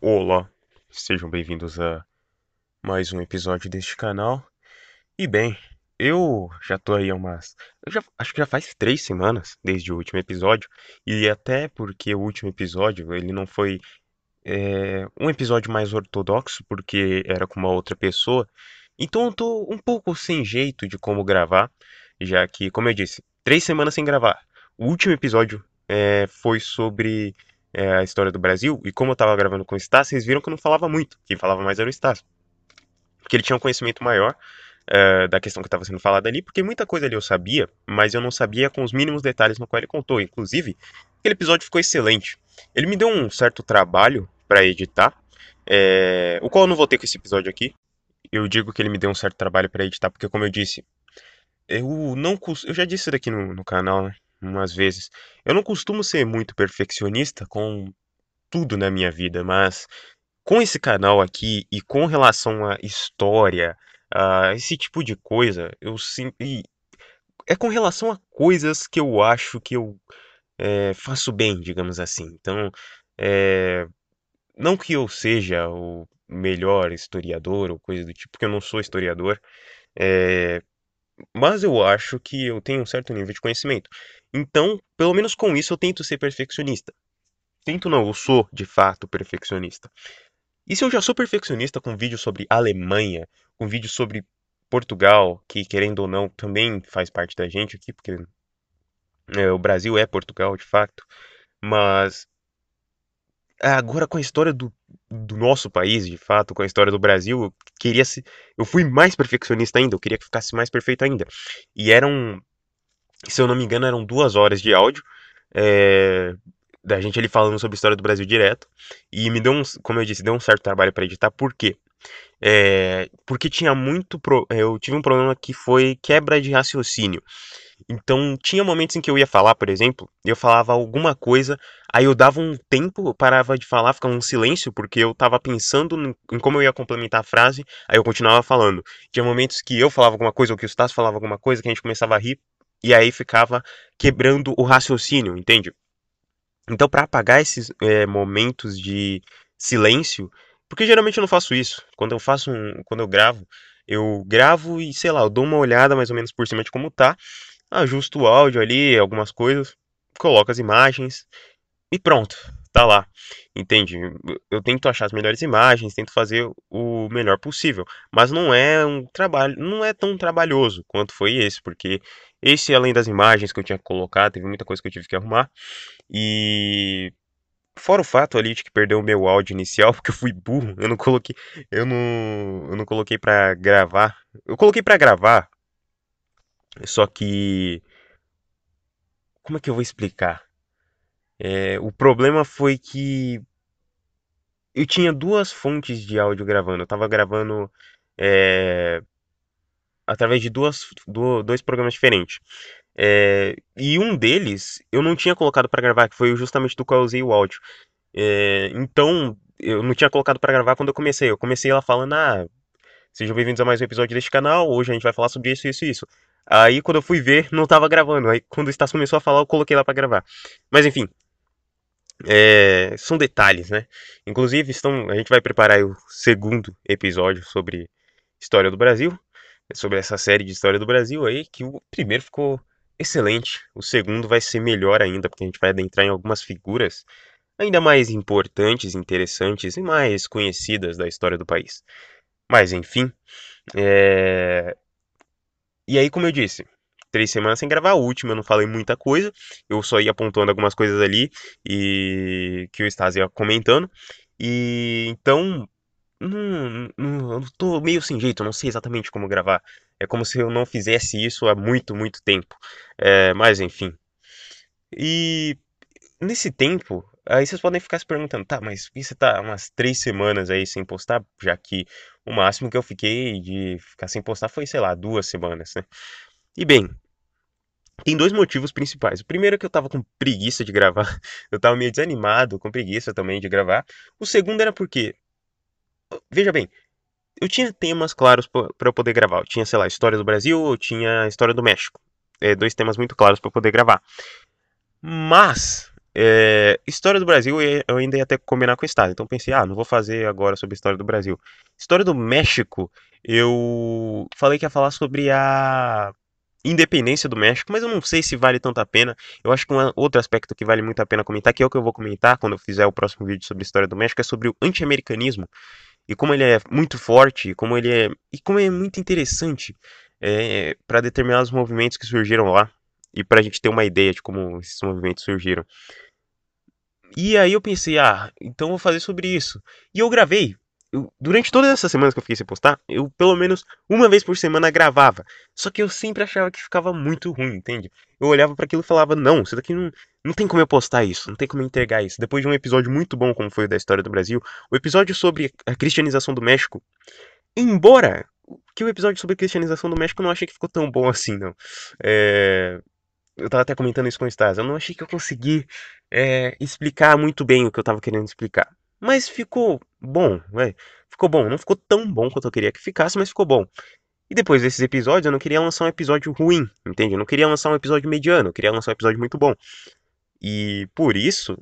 Olá, sejam bem-vindos a mais um episódio deste canal. E bem, eu já tô aí há umas. Já, acho que já faz três semanas desde o último episódio. E até porque o último episódio ele não foi é, um episódio mais ortodoxo, porque era com uma outra pessoa. Então eu tô um pouco sem jeito de como gravar, já que, como eu disse, três semanas sem gravar. O último episódio é, foi sobre é, a história do Brasil, e como eu tava gravando com o Stas, vocês viram que eu não falava muito. Quem falava mais era o Stas. Porque ele tinha um conhecimento maior é, da questão que estava sendo falada ali, porque muita coisa ali eu sabia, mas eu não sabia com os mínimos detalhes no qual ele contou. Inclusive, aquele episódio ficou excelente. Ele me deu um certo trabalho para editar, é, o qual eu não vou ter com esse episódio aqui. Eu digo que ele me deu um certo trabalho para editar, porque como eu disse, eu não eu já disse isso daqui no, no canal, né? Umas vezes. Eu não costumo ser muito perfeccionista com tudo na minha vida, mas com esse canal aqui e com relação à história, a esse tipo de coisa, eu sempre. É com relação a coisas que eu acho que eu é, faço bem, digamos assim. Então, é, não que eu seja o melhor historiador ou coisa do tipo, porque eu não sou historiador, é, mas eu acho que eu tenho um certo nível de conhecimento. Então, pelo menos com isso, eu tento ser perfeccionista. Tento não, eu sou de fato perfeccionista. E se eu já sou perfeccionista com vídeo sobre Alemanha, com vídeo sobre Portugal, que querendo ou não também faz parte da gente aqui, porque é, o Brasil é Portugal de fato, mas agora com a história do, do nosso país, de fato, com a história do Brasil, eu queria se, eu fui mais perfeccionista ainda, eu queria que ficasse mais perfeito ainda. E eram, se eu não me engano, eram duas horas de áudio. É, da gente ali falando sobre a história do Brasil direto. E me deu um, como eu disse, deu um certo trabalho para editar. Por quê? É, porque tinha muito. Pro, eu tive um problema que foi quebra de raciocínio. Então, tinha momentos em que eu ia falar, por exemplo, eu falava alguma coisa, aí eu dava um tempo, parava de falar, ficava um silêncio, porque eu tava pensando em como eu ia complementar a frase, aí eu continuava falando. Tinha momentos que eu falava alguma coisa, ou que o Stas falava alguma coisa, que a gente começava a rir, e aí ficava quebrando o raciocínio, entende? Então, para apagar esses é, momentos de silêncio, porque geralmente eu não faço isso. Quando eu faço um, quando eu gravo, eu gravo e sei lá, eu dou uma olhada mais ou menos por cima de como tá, ajusto o áudio ali, algumas coisas, coloco as imagens e pronto, tá lá. Entende? Eu tento achar as melhores imagens, tento fazer o melhor possível, mas não é um trabalho, não é tão trabalhoso quanto foi esse, porque esse além das imagens que eu tinha que colocar, teve muita coisa que eu tive que arrumar e Fora o fato ali de que perdeu o meu áudio inicial, porque eu fui burro, eu não coloquei, eu não, eu não coloquei para gravar. Eu coloquei para gravar, só que. Como é que eu vou explicar? É, o problema foi que eu tinha duas fontes de áudio gravando. Eu tava gravando é, através de duas, dois programas diferentes. É, e um deles eu não tinha colocado para gravar, que foi justamente do qual eu usei o áudio. É, então, eu não tinha colocado para gravar quando eu comecei. Eu comecei lá falando, ah, sejam bem-vindos a mais um episódio deste canal. Hoje a gente vai falar sobre isso, isso e isso. Aí quando eu fui ver, não tava gravando. Aí quando o Stas começou a falar, eu coloquei lá para gravar. Mas enfim, é, são detalhes, né? Inclusive, estão, a gente vai preparar o segundo episódio sobre história do Brasil, sobre essa série de história do Brasil aí, que o primeiro ficou excelente, o segundo vai ser melhor ainda, porque a gente vai adentrar em algumas figuras ainda mais importantes, interessantes e mais conhecidas da história do país. Mas enfim, é... E aí, como eu disse, três semanas sem gravar. A última eu não falei muita coisa, eu só ia apontando algumas coisas ali e que o Stasi ia comentando. E então, não, não, eu tô meio sem jeito, não sei exatamente como gravar. É como se eu não fizesse isso há muito, muito tempo. É, mas enfim. E nesse tempo, aí vocês podem ficar se perguntando, tá, mas você tá umas três semanas aí sem postar, já que o máximo que eu fiquei de ficar sem postar foi, sei lá, duas semanas, né? E bem, tem dois motivos principais. O primeiro é que eu tava com preguiça de gravar. Eu tava meio desanimado, com preguiça também de gravar. O segundo era porque. Veja bem, eu tinha temas claros para eu poder gravar. Eu tinha, sei lá, história do Brasil, eu tinha história do México. É, dois temas muito claros para poder gravar. Mas é, história do Brasil eu ainda ia que combinar com o Estado. Então pensei, ah, não vou fazer agora sobre história do Brasil. História do México, eu falei que ia falar sobre a independência do México, mas eu não sei se vale tanto a pena. Eu acho que um outro aspecto que vale muito a pena comentar, que é o que eu vou comentar quando eu fizer o próximo vídeo sobre a história do México, é sobre o anti-americanismo e como ele é muito forte, como ele é e como é muito interessante é, para determinados movimentos que surgiram lá e para a gente ter uma ideia de como esses movimentos surgiram. E aí eu pensei, ah, então vou fazer sobre isso. E eu gravei. Eu, durante todas essas semanas que eu fiquei sem postar, eu pelo menos uma vez por semana gravava. Só que eu sempre achava que ficava muito ruim, entende? Eu olhava para aquilo e falava, não, isso daqui não, não tem como eu postar isso, não tem como eu entregar isso. Depois de um episódio muito bom, como foi o da história do Brasil, o episódio sobre a cristianização do México, embora que o episódio sobre a cristianização do México eu não achei que ficou tão bom assim, não. É eu tava até comentando isso com o Stas, eu não achei que eu consegui é, explicar muito bem o que eu tava querendo explicar. Mas ficou bom, ué. Ficou bom. Não ficou tão bom quanto eu queria que ficasse, mas ficou bom. E depois desses episódios, eu não queria lançar um episódio ruim, entende? Eu não queria lançar um episódio mediano, eu queria lançar um episódio muito bom. E por isso,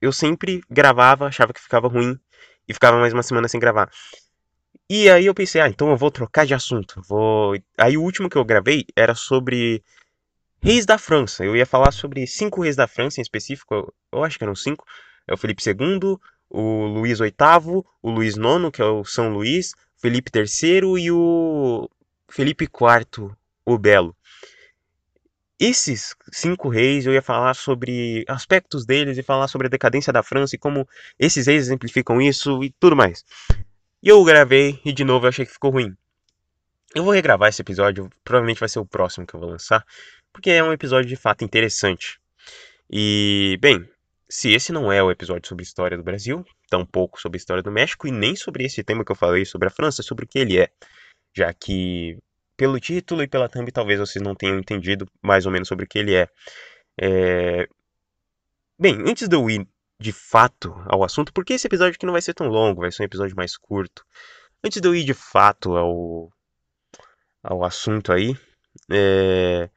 eu sempre gravava, achava que ficava ruim, e ficava mais uma semana sem gravar. E aí eu pensei, ah, então eu vou trocar de assunto. Vou. Aí o último que eu gravei era sobre Reis da França. Eu ia falar sobre cinco reis da França em específico. Eu, eu acho que eram cinco. É o Felipe II, o Luís VIII, o Luís IX, que é o São Luís, Felipe III e o Felipe IV, o Belo. Esses cinco reis eu ia falar sobre aspectos deles e falar sobre a decadência da França e como esses reis exemplificam isso e tudo mais. E eu gravei e de novo eu achei que ficou ruim. Eu vou regravar esse episódio, provavelmente vai ser o próximo que eu vou lançar porque é um episódio de fato interessante. E, bem, se esse não é o episódio sobre história do Brasil, tampouco sobre história do México e nem sobre esse tema que eu falei sobre a França, sobre o que ele é, já que pelo título e pela thumb talvez vocês não tenham entendido mais ou menos sobre o que ele é. é... Bem, antes de eu ir de fato ao assunto, porque esse episódio aqui não vai ser tão longo, vai ser um episódio mais curto. Antes de eu ir de fato ao, ao assunto aí, é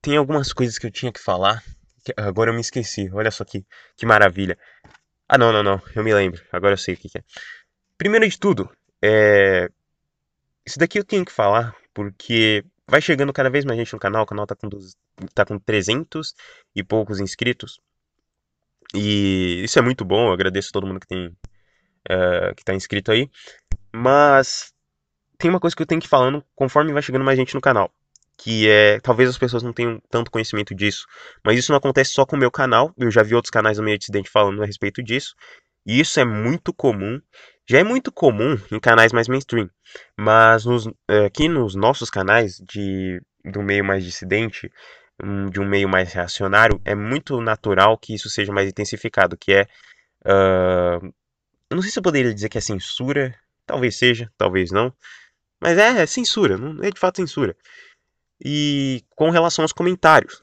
tem algumas coisas que eu tinha que falar. Agora eu me esqueci. Olha só que, que maravilha. Ah, não, não, não. Eu me lembro. Agora eu sei o que, que é. Primeiro de tudo, é... isso daqui eu tenho que falar porque vai chegando cada vez mais gente no canal. O canal tá com, dos... tá com 300 e poucos inscritos. E isso é muito bom. Eu agradeço a todo mundo que tem uh, que tá inscrito aí. Mas tem uma coisa que eu tenho que ir falando conforme vai chegando mais gente no canal que é talvez as pessoas não tenham tanto conhecimento disso, mas isso não acontece só com o meu canal. Eu já vi outros canais do meio dissidente falando a respeito disso. E isso é muito comum. Já é muito comum em canais mais mainstream, mas nos, é, aqui nos nossos canais de do meio mais dissidente, de um meio mais reacionário, é muito natural que isso seja mais intensificado, que é uh, não sei se eu poderia dizer que é censura, talvez seja, talvez não, mas é, é censura, não é de fato censura. E com relação aos comentários,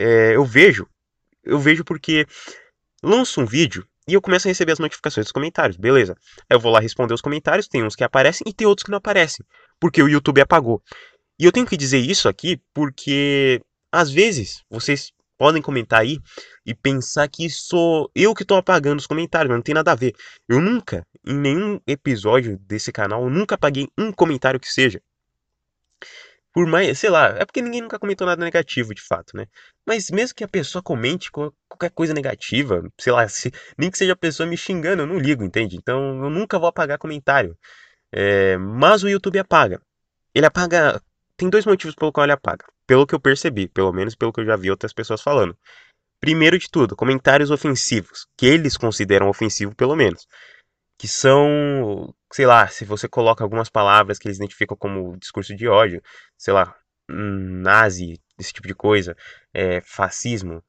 é, eu vejo, eu vejo porque lanço um vídeo e eu começo a receber as notificações dos comentários, beleza? Aí eu vou lá responder os comentários, tem uns que aparecem e tem outros que não aparecem, porque o YouTube apagou. E eu tenho que dizer isso aqui porque às vezes vocês podem comentar aí e pensar que sou eu que estou apagando os comentários, mas não tem nada a ver. Eu nunca, em nenhum episódio desse canal, nunca apaguei um comentário que seja. Por mais, sei lá, é porque ninguém nunca comentou nada negativo de fato, né? Mas mesmo que a pessoa comente qualquer coisa negativa, sei lá, se, nem que seja a pessoa me xingando, eu não ligo, entende? Então eu nunca vou apagar comentário. É, mas o YouTube apaga. Ele apaga. Tem dois motivos pelo qual ele apaga. Pelo que eu percebi, pelo menos pelo que eu já vi outras pessoas falando. Primeiro de tudo, comentários ofensivos, que eles consideram ofensivo pelo menos que são, sei lá, se você coloca algumas palavras que eles identificam como discurso de ódio, sei lá, nazi, esse tipo de coisa, é, fascismo.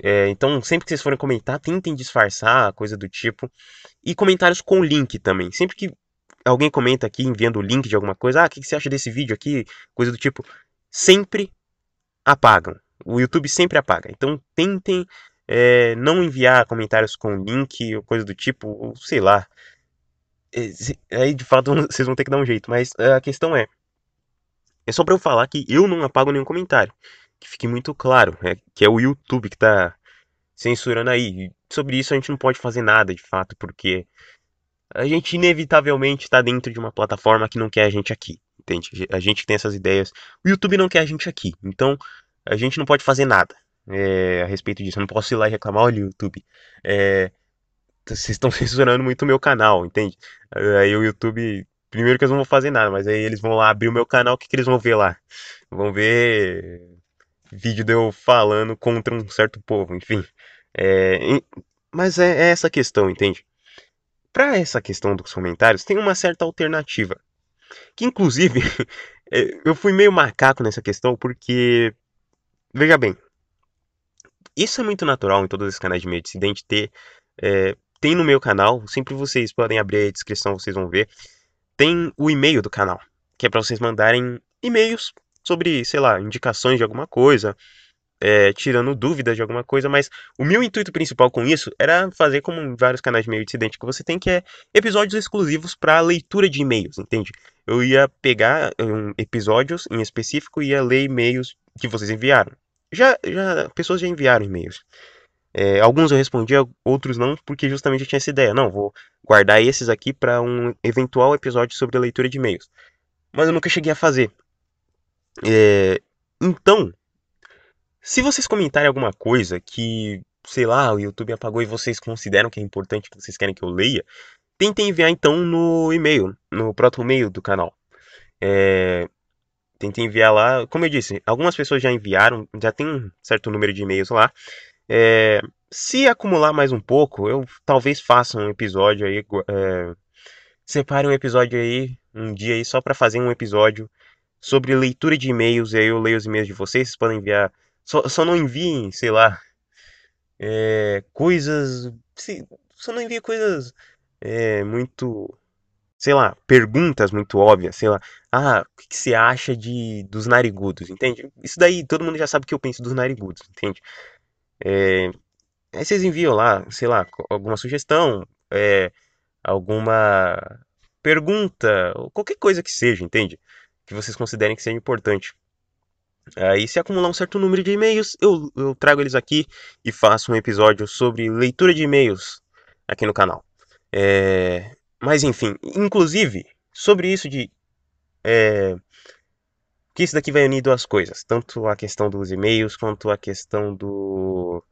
É, então, sempre que vocês forem comentar, tentem disfarçar, coisa do tipo. E comentários com link também. Sempre que alguém comenta aqui enviando o link de alguma coisa, ah, o que você acha desse vídeo aqui? Coisa do tipo, sempre apagam. O YouTube sempre apaga. Então, tentem é, não enviar comentários com link ou coisa do tipo, ou sei lá. É, aí de fato vocês vão ter que dar um jeito, mas a questão é: é só para eu falar que eu não apago nenhum comentário. Que fique muito claro, é, que é o YouTube que tá, censurando aí. Sobre isso a gente não pode fazer nada de fato, porque a gente inevitavelmente está dentro de uma plataforma que não quer a gente aqui, entende? A gente tem essas ideias. O YouTube não quer a gente aqui, então a gente não pode fazer nada é, a respeito disso. Eu não posso ir lá e reclamar, olha, YouTube, é, vocês estão censurando muito o meu canal, entende? Aí o YouTube, primeiro que eles não vão fazer nada, mas aí eles vão lá abrir o meu canal, o que, que eles vão ver lá? Vão ver vídeo de eu falando contra um certo povo, enfim. É, mas é, é essa questão, entende? Para essa questão dos comentários, tem uma certa alternativa. Que inclusive, é, eu fui meio macaco nessa questão porque, veja bem, isso é muito natural em todos os canais de meio dissidente ter. É, tem no meu canal, sempre vocês podem abrir a descrição, vocês vão ver. Tem o e-mail do canal, que é para vocês mandarem e-mails sobre, sei lá, indicações de alguma coisa, é, tirando dúvidas de alguma coisa, mas o meu intuito principal com isso era fazer como em vários canais de meio dissidente que você tem, que é episódios exclusivos para leitura de e-mails, entende? Eu ia pegar um, episódios em específico e ia ler e-mails que vocês enviaram. Já, já, pessoas já enviaram e-mails. É, alguns eu respondi, outros não, porque justamente eu tinha essa ideia. Não, vou guardar esses aqui para um eventual episódio sobre a leitura de e-mails. Mas eu nunca cheguei a fazer. É, então, se vocês comentarem alguma coisa que, sei lá, o YouTube apagou e vocês consideram que é importante, que vocês querem que eu leia, tentem enviar então no e-mail, no próprio e-mail do canal. É, tentem enviar lá. Como eu disse, algumas pessoas já enviaram, já tem um certo número de e-mails lá. É, se acumular mais um pouco, eu talvez faça um episódio aí. É, separe um episódio aí, um dia aí, só para fazer um episódio sobre leitura de e-mails. E aí eu leio os e-mails de vocês, vocês podem enviar. Só, só não enviem, sei lá, é, coisas. Só não enviem coisas é, muito sei lá, perguntas muito óbvias, sei lá, ah, o que, que você acha de dos narigudos, entende? Isso daí todo mundo já sabe o que eu penso dos narigudos, entende? É, aí vocês enviam lá, sei lá, alguma sugestão, é, alguma pergunta, ou qualquer coisa que seja, entende? Que vocês considerem que seja importante. Aí, se acumular um certo número de e-mails, eu, eu trago eles aqui e faço um episódio sobre leitura de e-mails aqui no canal. É, mas enfim, inclusive, sobre isso de. É, que isso daqui vai unir duas coisas. Tanto a questão dos e-mails quanto a questão do.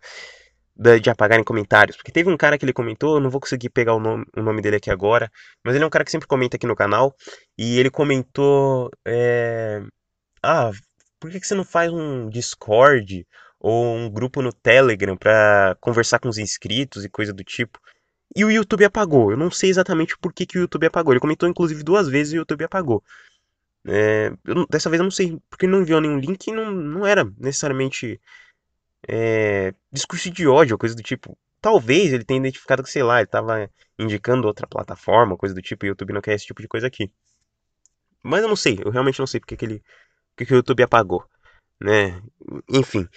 De apagarem comentários. Porque teve um cara que ele comentou, eu não vou conseguir pegar o nome, o nome dele aqui agora. Mas ele é um cara que sempre comenta aqui no canal. E ele comentou. É, ah, por que, que você não faz um Discord ou um grupo no Telegram para conversar com os inscritos e coisa do tipo? E o YouTube apagou. Eu não sei exatamente por que, que o YouTube apagou. Ele comentou inclusive duas vezes e o YouTube apagou. É, eu, dessa vez eu não sei porque não enviou nenhum link e não, não era necessariamente é, discurso de ódio ou coisa do tipo. Talvez ele tenha identificado que, sei lá, ele estava indicando outra plataforma, coisa do tipo, e o YouTube não quer esse tipo de coisa aqui. Mas eu não sei, eu realmente não sei porque que ele, porque que o YouTube apagou, né? Enfim.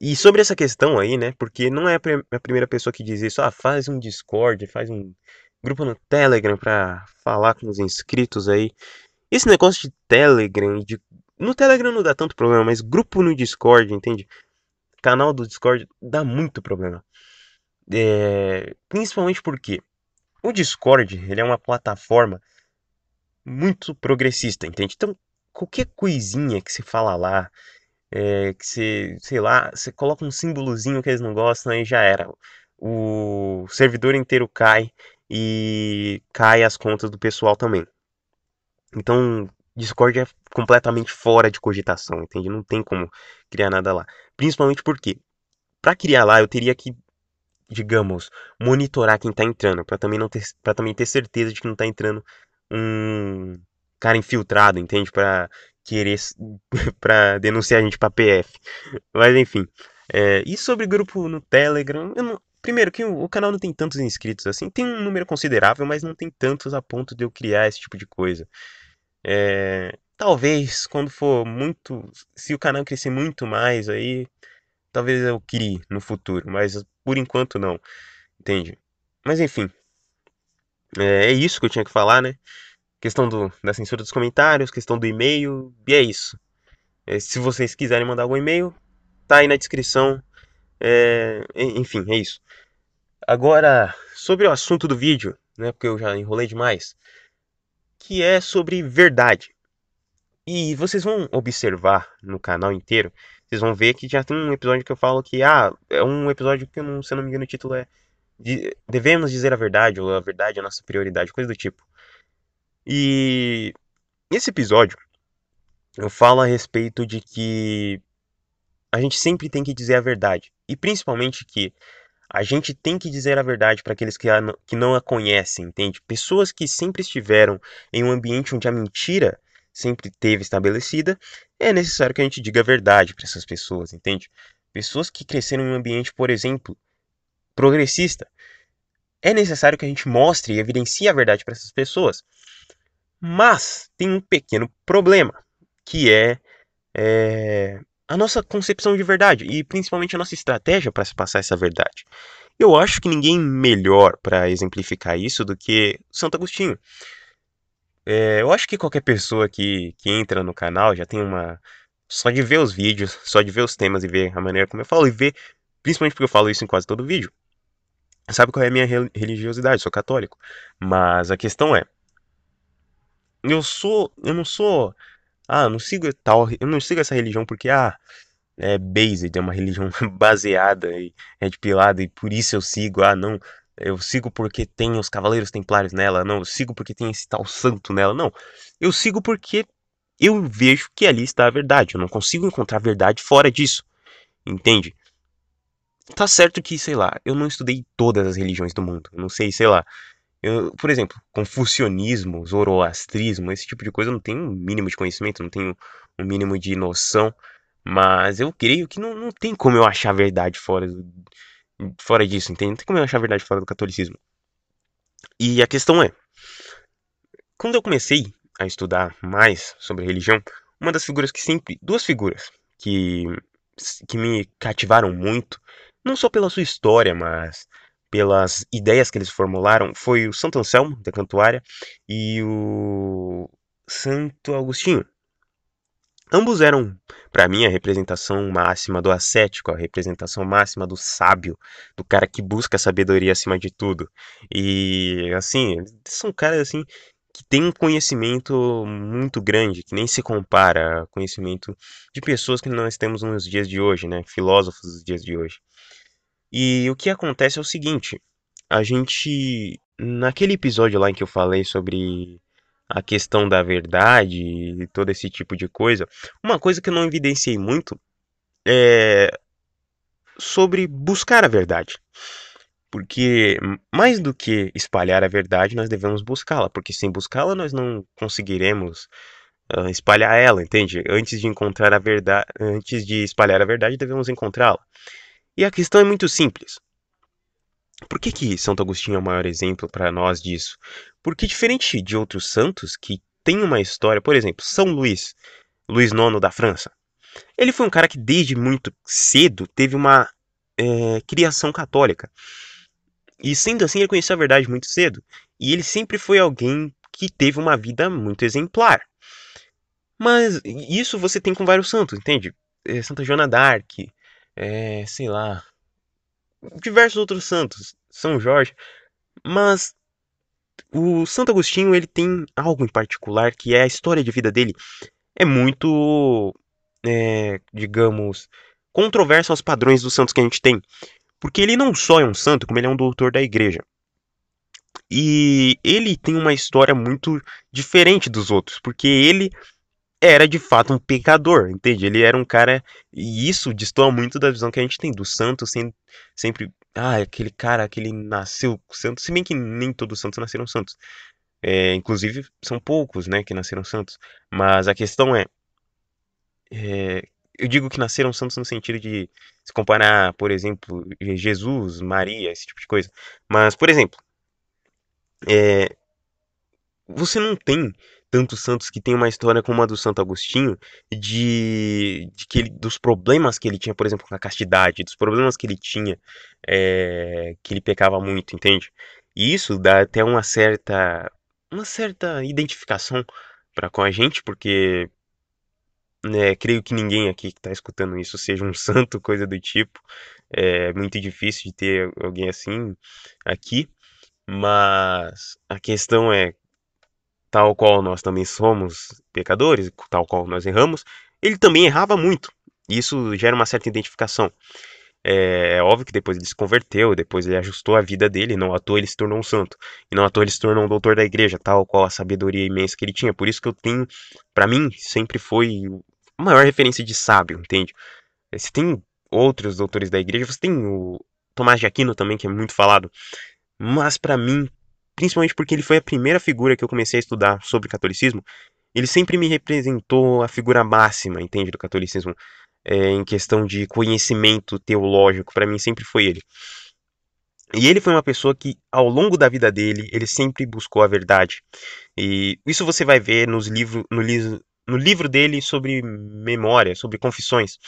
E sobre essa questão aí, né? Porque não é a primeira pessoa que diz isso. Ah, faz um Discord, faz um grupo no Telegram pra falar com os inscritos aí. Esse negócio de Telegram, de... no Telegram não dá tanto problema, mas grupo no Discord, entende? Canal do Discord dá muito problema. É... Principalmente porque o Discord, ele é uma plataforma muito progressista, entende? Então, qualquer coisinha que se fala lá, é, que você, sei lá, você coloca um símbolozinho que eles não gostam e já era. O servidor inteiro cai e cai as contas do pessoal também. Então, Discord é completamente fora de cogitação, entende? Não tem como criar nada lá. Principalmente porque, para criar lá, eu teria que, digamos, monitorar quem tá entrando, para também não ter, para também ter certeza de que não tá entrando um cara infiltrado, entende? Para querer para denunciar a gente para PF. Mas enfim. É, e sobre grupo no Telegram, não, primeiro que o, o, canal não tem tantos inscritos assim, tem um número considerável, mas não tem tantos a ponto de eu criar esse tipo de coisa. É, talvez quando for muito, se o canal crescer muito mais aí, talvez eu crie no futuro, mas por enquanto não, entende? Mas enfim, é, é isso que eu tinha que falar, né? Questão do, da censura dos comentários, questão do e-mail, e é isso. É, se vocês quiserem mandar algum e-mail, tá aí na descrição. É, enfim, é isso. Agora, sobre o assunto do vídeo, né, porque eu já enrolei demais, que é sobre verdade. E vocês vão observar no canal inteiro, vocês vão ver que já tem um episódio que eu falo que, ah, é um episódio que, se eu não me engano, o título é Devemos dizer a verdade, ou a verdade é a nossa prioridade, coisa do tipo. E esse episódio eu falo a respeito de que a gente sempre tem que dizer a verdade. E principalmente que a gente tem que dizer a verdade para aqueles que, a, que não a conhecem, entende? Pessoas que sempre estiveram em um ambiente onde a mentira sempre teve estabelecida, é necessário que a gente diga a verdade para essas pessoas, entende? Pessoas que cresceram em um ambiente, por exemplo, progressista, é necessário que a gente mostre e evidencie a verdade para essas pessoas. Mas tem um pequeno problema, que é, é a nossa concepção de verdade e principalmente a nossa estratégia para se passar essa verdade. Eu acho que ninguém melhor para exemplificar isso do que Santo Agostinho. É, eu acho que qualquer pessoa que, que entra no canal já tem uma. Só de ver os vídeos, só de ver os temas e ver a maneira como eu falo, e ver, principalmente porque eu falo isso em quase todo vídeo, sabe qual é a minha religiosidade, sou católico. Mas a questão é. Eu sou. Eu não sou ah, não sigo tal, eu não sigo essa religião porque ah, é based, é uma religião baseada e é depilada e por isso eu sigo. Ah, não, eu sigo porque tem os cavaleiros templários nela. Não, eu sigo porque tem esse tal santo nela. Não, eu sigo porque eu vejo que ali está a verdade. Eu não consigo encontrar verdade fora disso. Entende? Tá certo que, sei lá, eu não estudei todas as religiões do mundo. Eu não sei, sei lá, eu, por exemplo, confucionismo, zoroastrismo, esse tipo de coisa eu não tenho um mínimo de conhecimento, não tenho um mínimo de noção, mas eu creio que não, não tem como eu achar verdade fora, fora disso, entende? Não tem como eu achar verdade fora do catolicismo. E a questão é, quando eu comecei a estudar mais sobre religião, uma das figuras que sempre, duas figuras que, que me cativaram muito, não só pela sua história, mas pelas ideias que eles formularam foi o Santo Anselmo, da Cantuária, e o Santo Agostinho. Ambos eram, para mim, a representação máxima do ascético, a representação máxima do sábio, do cara que busca a sabedoria acima de tudo. E, assim, são caras, assim, que têm um conhecimento muito grande, que nem se compara ao conhecimento de pessoas que nós temos nos dias de hoje, né? Filósofos dos dias de hoje. E o que acontece é o seguinte, a gente naquele episódio lá em que eu falei sobre a questão da verdade e todo esse tipo de coisa, uma coisa que eu não evidenciei muito é sobre buscar a verdade. Porque mais do que espalhar a verdade, nós devemos buscá-la, porque sem buscá-la nós não conseguiremos uh, espalhar ela, entende? Antes de encontrar a verdade, antes de espalhar a verdade, devemos encontrá-la. E a questão é muito simples. Por que, que Santo Agostinho é o maior exemplo para nós disso? Porque, diferente de outros santos que têm uma história, por exemplo, São Luís, Luís IX da França, ele foi um cara que desde muito cedo teve uma é, criação católica. E sendo assim, ele conheceu a verdade muito cedo. E ele sempre foi alguém que teve uma vida muito exemplar. Mas isso você tem com vários santos, entende? É, Santa Joana d'Arc, é, sei lá, diversos outros santos, São Jorge, mas o Santo Agostinho ele tem algo em particular que é a história de vida dele. É muito, é, digamos, controverso aos padrões dos santos que a gente tem, porque ele não só é um santo, como ele é um doutor da igreja. E ele tem uma história muito diferente dos outros, porque ele era de fato um pecador, entende? Ele era um cara. E isso destoa muito da visão que a gente tem do santo sem, sempre. Ah, aquele cara, aquele nasceu santo. Se bem que nem todos os santos nasceram santos. É, inclusive, são poucos, né, que nasceram santos. Mas a questão é, é. Eu digo que nasceram santos no sentido de se comparar, por exemplo, Jesus, Maria, esse tipo de coisa. Mas, por exemplo, é, você não tem tantos santos que tem uma história como a do Santo Agostinho de, de que ele, dos problemas que ele tinha, por exemplo, com a castidade, dos problemas que ele tinha, é, que ele pecava muito, entende? E isso dá até uma certa uma certa identificação para com a gente, porque né, creio que ninguém aqui que está escutando isso seja um santo, coisa do tipo. É muito difícil de ter alguém assim aqui. Mas a questão é, tal qual nós também somos pecadores, tal qual nós erramos, ele também errava muito. Isso gera uma certa identificação. É, é, óbvio que depois ele se converteu, depois ele ajustou a vida dele, não à toa ele se tornou um santo. E não à toa ele se tornou um doutor da igreja, tal qual a sabedoria imensa que ele tinha. Por isso que eu tenho, para mim, sempre foi a maior referência de sábio, entende? Você tem outros doutores da igreja, você tem o Tomás de Aquino também, que é muito falado. Mas para mim, principalmente porque ele foi a primeira figura que eu comecei a estudar sobre catolicismo, ele sempre me representou a figura máxima, entende, do catolicismo é, em questão de conhecimento teológico, para mim sempre foi ele. E ele foi uma pessoa que, ao longo da vida dele, ele sempre buscou a verdade. E isso você vai ver nos livros, no, no livro dele sobre memória, sobre confissões.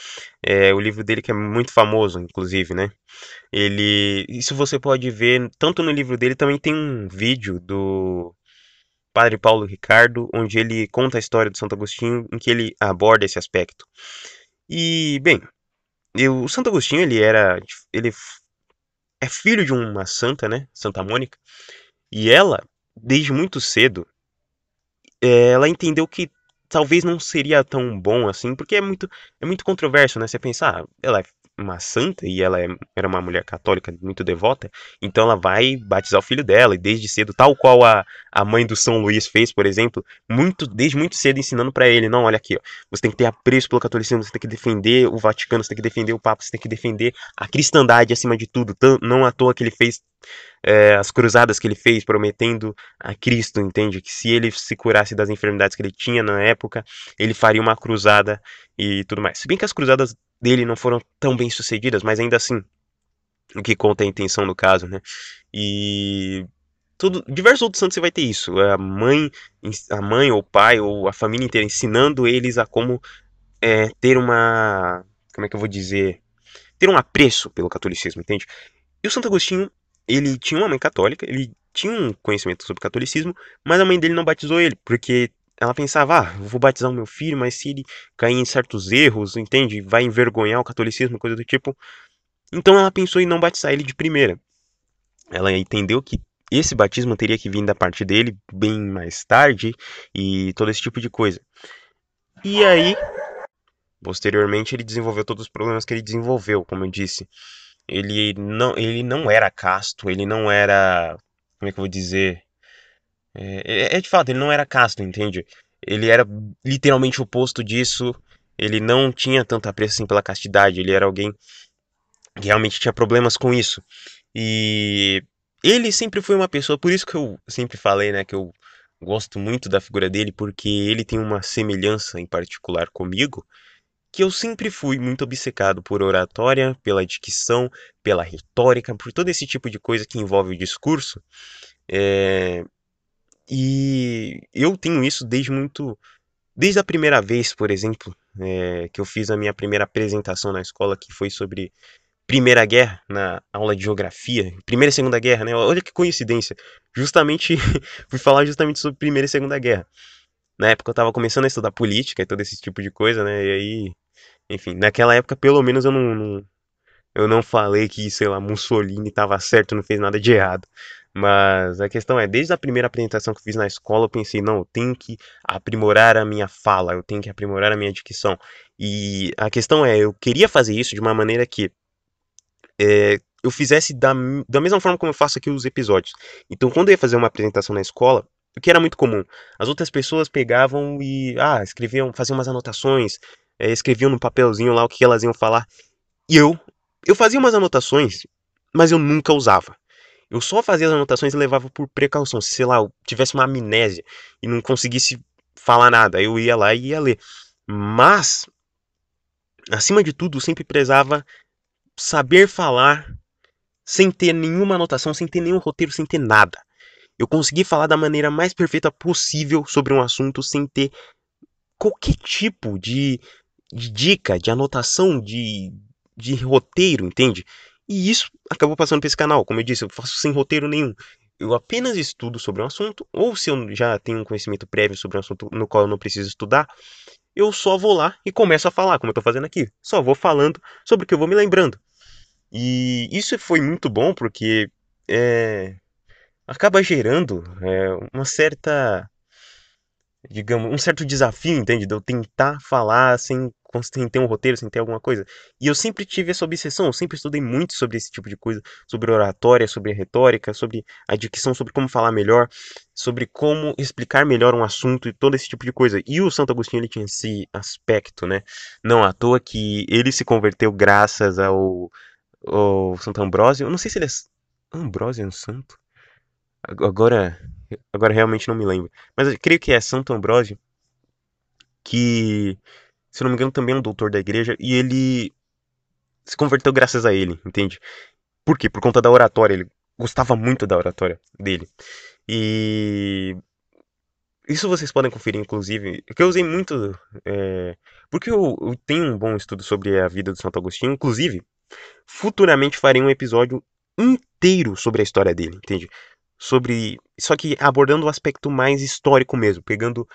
É, o livro dele que é muito famoso, inclusive, né? Ele, isso você pode ver tanto no livro dele, também tem um vídeo do Padre Paulo Ricardo, onde ele conta a história do Santo Agostinho, em que ele aborda esse aspecto. E, bem, eu, o Santo Agostinho, ele era. Ele é filho de uma santa, né? Santa Mônica. E ela, desde muito cedo, ela entendeu que talvez não seria tão bom assim, porque é muito, é muito controverso, né? Você pensar, ah, ela é uma santa e ela é, era uma mulher católica muito devota, então ela vai batizar o filho dela, e desde cedo, tal qual a, a mãe do São Luís fez, por exemplo, muito desde muito cedo ensinando para ele, não, olha aqui, ó, você tem que ter apreço pelo catolicismo, você tem que defender o Vaticano, você tem que defender o Papa, você tem que defender a cristandade acima de tudo, não à toa que ele fez é, as cruzadas que ele fez prometendo a Cristo, entende? Que se ele se curasse das enfermidades que ele tinha na época, ele faria uma cruzada e tudo mais. Se bem que as cruzadas dele não foram tão bem sucedidas, mas ainda assim, o que conta é a intenção do caso, né? E tudo, diversos outros santos você vai ter isso, a mãe, a mãe ou o pai ou a família inteira ensinando eles a como é, ter uma, como é que eu vou dizer, ter um apreço pelo catolicismo, entende? E o Santo Agostinho, ele tinha uma mãe católica, ele tinha um conhecimento sobre catolicismo, mas a mãe dele não batizou ele, porque ela pensava, ah, vou batizar o meu filho, mas se ele cair em certos erros, entende? Vai envergonhar o catolicismo, coisa do tipo. Então ela pensou em não batizar ele de primeira. Ela entendeu que esse batismo teria que vir da parte dele bem mais tarde e todo esse tipo de coisa. E aí, posteriormente, ele desenvolveu todos os problemas que ele desenvolveu, como eu disse. Ele não, ele não era casto, ele não era, como é que eu vou dizer, é, é, é, de fato, ele não era casto, entende? Ele era literalmente o oposto disso. Ele não tinha tanto apreço assim pela castidade. Ele era alguém que realmente tinha problemas com isso. E ele sempre foi uma pessoa, por isso que eu sempre falei, né, que eu gosto muito da figura dele, porque ele tem uma semelhança em particular comigo, que eu sempre fui muito obcecado por oratória, pela dicção, pela retórica, por todo esse tipo de coisa que envolve o discurso. É, e eu tenho isso desde muito. Desde a primeira vez, por exemplo, é, que eu fiz a minha primeira apresentação na escola, que foi sobre Primeira Guerra, na aula de Geografia. Primeira e Segunda Guerra, né? Olha que coincidência. Justamente, fui falar justamente sobre Primeira e Segunda Guerra. Na época eu estava começando a estudar política e todo esse tipo de coisa, né? E aí, enfim, naquela época pelo menos eu não, não eu não falei que, sei lá, Mussolini estava certo, não fez nada de errado. Mas a questão é, desde a primeira apresentação que fiz na escola, eu pensei, não, eu tenho que aprimorar a minha fala, eu tenho que aprimorar a minha dicção. E a questão é, eu queria fazer isso de uma maneira que é, eu fizesse da, da mesma forma como eu faço aqui os episódios. Então, quando eu ia fazer uma apresentação na escola, o que era muito comum, as outras pessoas pegavam e, ah, escreviam, faziam umas anotações, é, escreviam no papelzinho lá o que elas iam falar. E eu, eu fazia umas anotações, mas eu nunca usava. Eu só fazia as anotações e levava por precaução. Se, sei lá, eu tivesse uma amnésia e não conseguisse falar nada, eu ia lá e ia ler. Mas, acima de tudo, sempre prezava saber falar sem ter nenhuma anotação, sem ter nenhum roteiro, sem ter nada. Eu consegui falar da maneira mais perfeita possível sobre um assunto sem ter qualquer tipo de, de dica, de anotação, de, de roteiro, entende? E isso acabou passando para esse canal. Como eu disse, eu faço sem roteiro nenhum. Eu apenas estudo sobre um assunto, ou se eu já tenho um conhecimento prévio sobre um assunto no qual eu não preciso estudar, eu só vou lá e começo a falar, como eu tô fazendo aqui. Só vou falando sobre o que eu vou me lembrando. E isso foi muito bom porque é, acaba gerando é, uma certa digamos, um certo desafio, entende? De eu tentar falar sem, sem ter um roteiro, sem ter alguma coisa. E eu sempre tive essa obsessão, eu sempre estudei muito sobre esse tipo de coisa, sobre oratória, sobre retórica, sobre a dicção, sobre como falar melhor, sobre como explicar melhor um assunto e todo esse tipo de coisa. E o Santo Agostinho, ele tinha esse aspecto, né? Não à toa que ele se converteu graças ao, ao Santo Ambrósio. Eu não sei se ele é... Ambrósio é um santo? Agora, agora realmente não me lembro. Mas eu creio que é Santo Ambrósio, que, se não me engano, também é um doutor da igreja, e ele se converteu graças a ele, entende? Por quê? Por conta da oratória. Ele gostava muito da oratória dele. E isso vocês podem conferir, inclusive, que eu usei muito. É, porque eu, eu, tenho um bom estudo sobre a vida do Santo Agostinho, inclusive, futuramente farei um episódio inteiro sobre a história dele, entende? sobre. Só que abordando o aspecto mais histórico mesmo, pegando.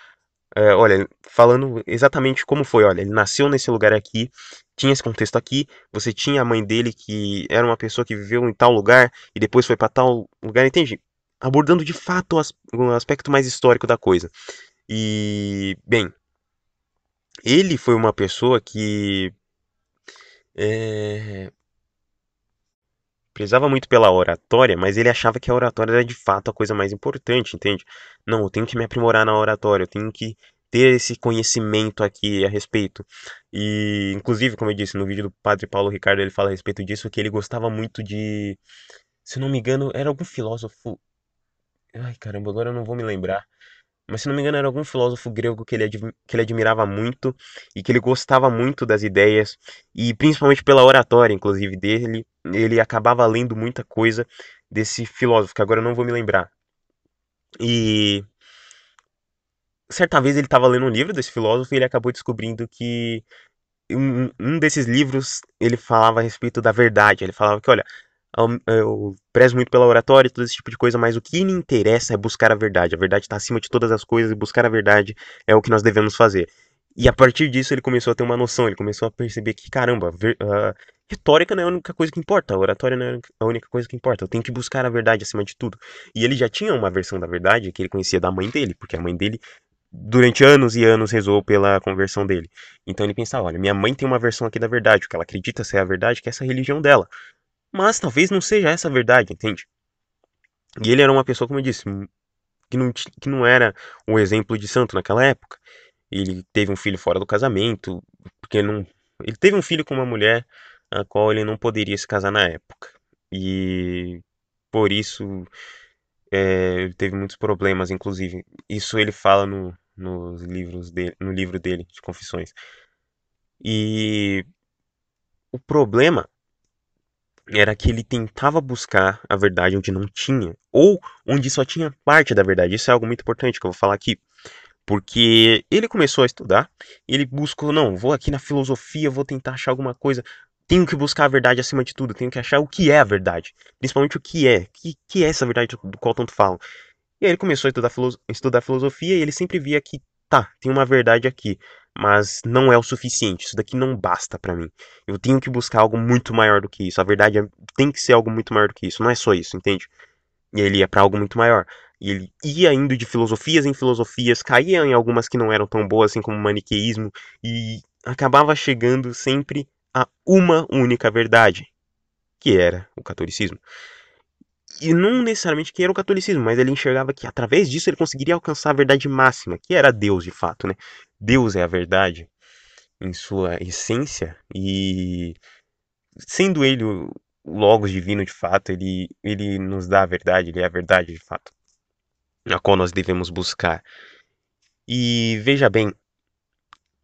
É, olha, falando exatamente como foi. Olha, ele nasceu nesse lugar aqui, tinha esse contexto aqui. Você tinha a mãe dele que era uma pessoa que viveu em tal lugar e depois foi para tal lugar, entende? Abordando de fato o aspecto mais histórico da coisa. E, bem, ele foi uma pessoa que é, prezava muito pela oratória, mas ele achava que a oratória era de fato a coisa mais importante, entende? Não, eu tenho que me aprimorar na oratória, eu tenho que ter esse conhecimento aqui a respeito. E, inclusive, como eu disse no vídeo do Padre Paulo Ricardo, ele fala a respeito disso, que ele gostava muito de. Se não me engano, era algum filósofo. Ai, caramba, agora eu não vou me lembrar mas se não me engano era algum filósofo grego que ele, que ele admirava muito e que ele gostava muito das ideias e principalmente pela oratória, inclusive dele, ele acabava lendo muita coisa desse filósofo que agora eu não vou me lembrar. E certa vez ele estava lendo um livro desse filósofo e ele acabou descobrindo que um, um desses livros ele falava a respeito da verdade. Ele falava que, olha, eu prezo muito pela oratória e todo esse tipo de coisa, mas o que me interessa é buscar a verdade. A verdade está acima de todas as coisas e buscar a verdade é o que nós devemos fazer. E a partir disso ele começou a ter uma noção, ele começou a perceber que, caramba, ver, uh, retórica não é a única coisa que importa, a oratória não é a única coisa que importa, eu tenho que buscar a verdade acima de tudo. E ele já tinha uma versão da verdade que ele conhecia da mãe dele, porque a mãe dele durante anos e anos rezou pela conversão dele. Então ele pensava, olha, minha mãe tem uma versão aqui da verdade, o que ela acredita ser a verdade, que é essa religião dela. Mas talvez não seja essa a verdade, entende? E ele era uma pessoa, como eu disse, que não, que não era um exemplo de santo naquela época. Ele teve um filho fora do casamento, porque não. Ele teve um filho com uma mulher a qual ele não poderia se casar na época. E por isso é, ele teve muitos problemas, inclusive. Isso ele fala no, nos livros dele, no livro dele de confissões. E o problema era que ele tentava buscar a verdade onde não tinha, ou onde só tinha parte da verdade. Isso é algo muito importante que eu vou falar aqui. Porque ele começou a estudar, ele buscou, não, vou aqui na filosofia, vou tentar achar alguma coisa. Tenho que buscar a verdade acima de tudo, tenho que achar o que é a verdade. Principalmente o que é, que, que é essa verdade do qual tanto falam. E aí ele começou a estudar, estudar filosofia e ele sempre via que, tá, tem uma verdade aqui mas não é o suficiente. Isso daqui não basta para mim. Eu tenho que buscar algo muito maior do que isso. A verdade é, tem que ser algo muito maior do que isso. Não é só isso, entende? E ele ia para algo muito maior. E ele ia indo de filosofias em filosofias, caía em algumas que não eram tão boas, assim como o maniqueísmo, e acabava chegando sempre a uma única verdade, que era o catolicismo. E não necessariamente que era o catolicismo, mas ele enxergava que através disso ele conseguiria alcançar a verdade máxima, que era Deus de fato, né? Deus é a verdade em sua essência e sendo ele o logos divino de fato, ele ele nos dá a verdade, ele é a verdade de fato, a qual nós devemos buscar. E veja bem,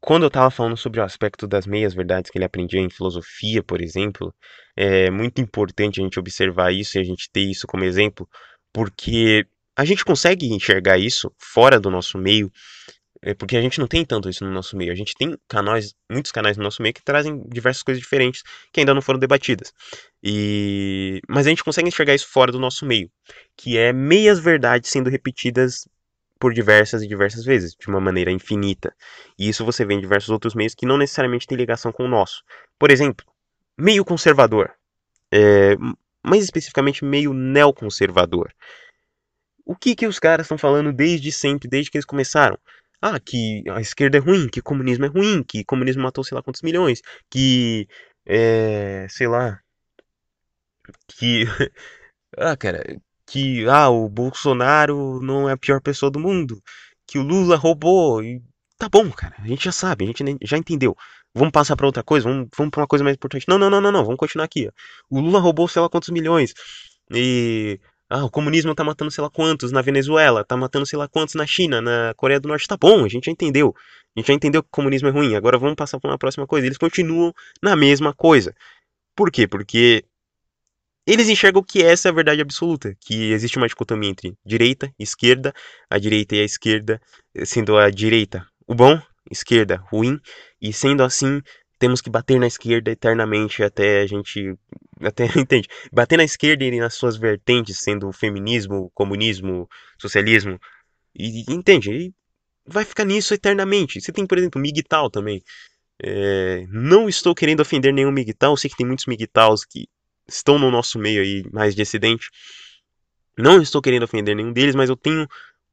quando eu estava falando sobre o aspecto das meias verdades que ele aprendia em filosofia, por exemplo, é muito importante a gente observar isso e a gente ter isso como exemplo, porque a gente consegue enxergar isso fora do nosso meio é porque a gente não tem tanto isso no nosso meio. A gente tem canais, muitos canais no nosso meio que trazem diversas coisas diferentes que ainda não foram debatidas. E mas a gente consegue enxergar isso fora do nosso meio, que é meias verdades sendo repetidas por diversas e diversas vezes, de uma maneira infinita. E isso você vê em diversos outros meios que não necessariamente tem ligação com o nosso. Por exemplo, meio conservador. É, mais especificamente, meio neoconservador. O que que os caras estão falando desde sempre, desde que eles começaram? Ah, que a esquerda é ruim, que comunismo é ruim, que comunismo matou sei lá quantos milhões, que. É, sei lá. Que. ah, cara. Que. Ah, o Bolsonaro não é a pior pessoa do mundo. Que o Lula roubou. E, tá bom, cara. A gente já sabe, a gente já entendeu. Vamos passar para outra coisa? Vamos, vamos para uma coisa mais importante. Não, não, não, não, não. Vamos continuar aqui. Ó. O Lula roubou sei lá quantos milhões. E ah, o comunismo tá matando sei lá quantos na Venezuela, tá matando sei lá quantos na China, na Coreia do Norte. Tá bom, a gente já entendeu. A gente já entendeu que o comunismo é ruim. Agora vamos passar para uma próxima coisa. Eles continuam na mesma coisa. Por quê? Porque eles enxergam que essa é a verdade absoluta, que existe uma dicotomia entre direita e esquerda, a direita e a esquerda, sendo a direita o bom, esquerda ruim, e sendo assim, temos que bater na esquerda eternamente até a gente. Até, entende? Bater na esquerda e nas suas vertentes, sendo feminismo, comunismo, socialismo. E entende? E vai ficar nisso eternamente. Você tem, por exemplo, MGTOW também. É, não estou querendo ofender nenhum MGTOW, sei que tem muitos MGTOWs que estão no nosso meio aí mais dissidente. Não estou querendo ofender nenhum deles, mas eu tenho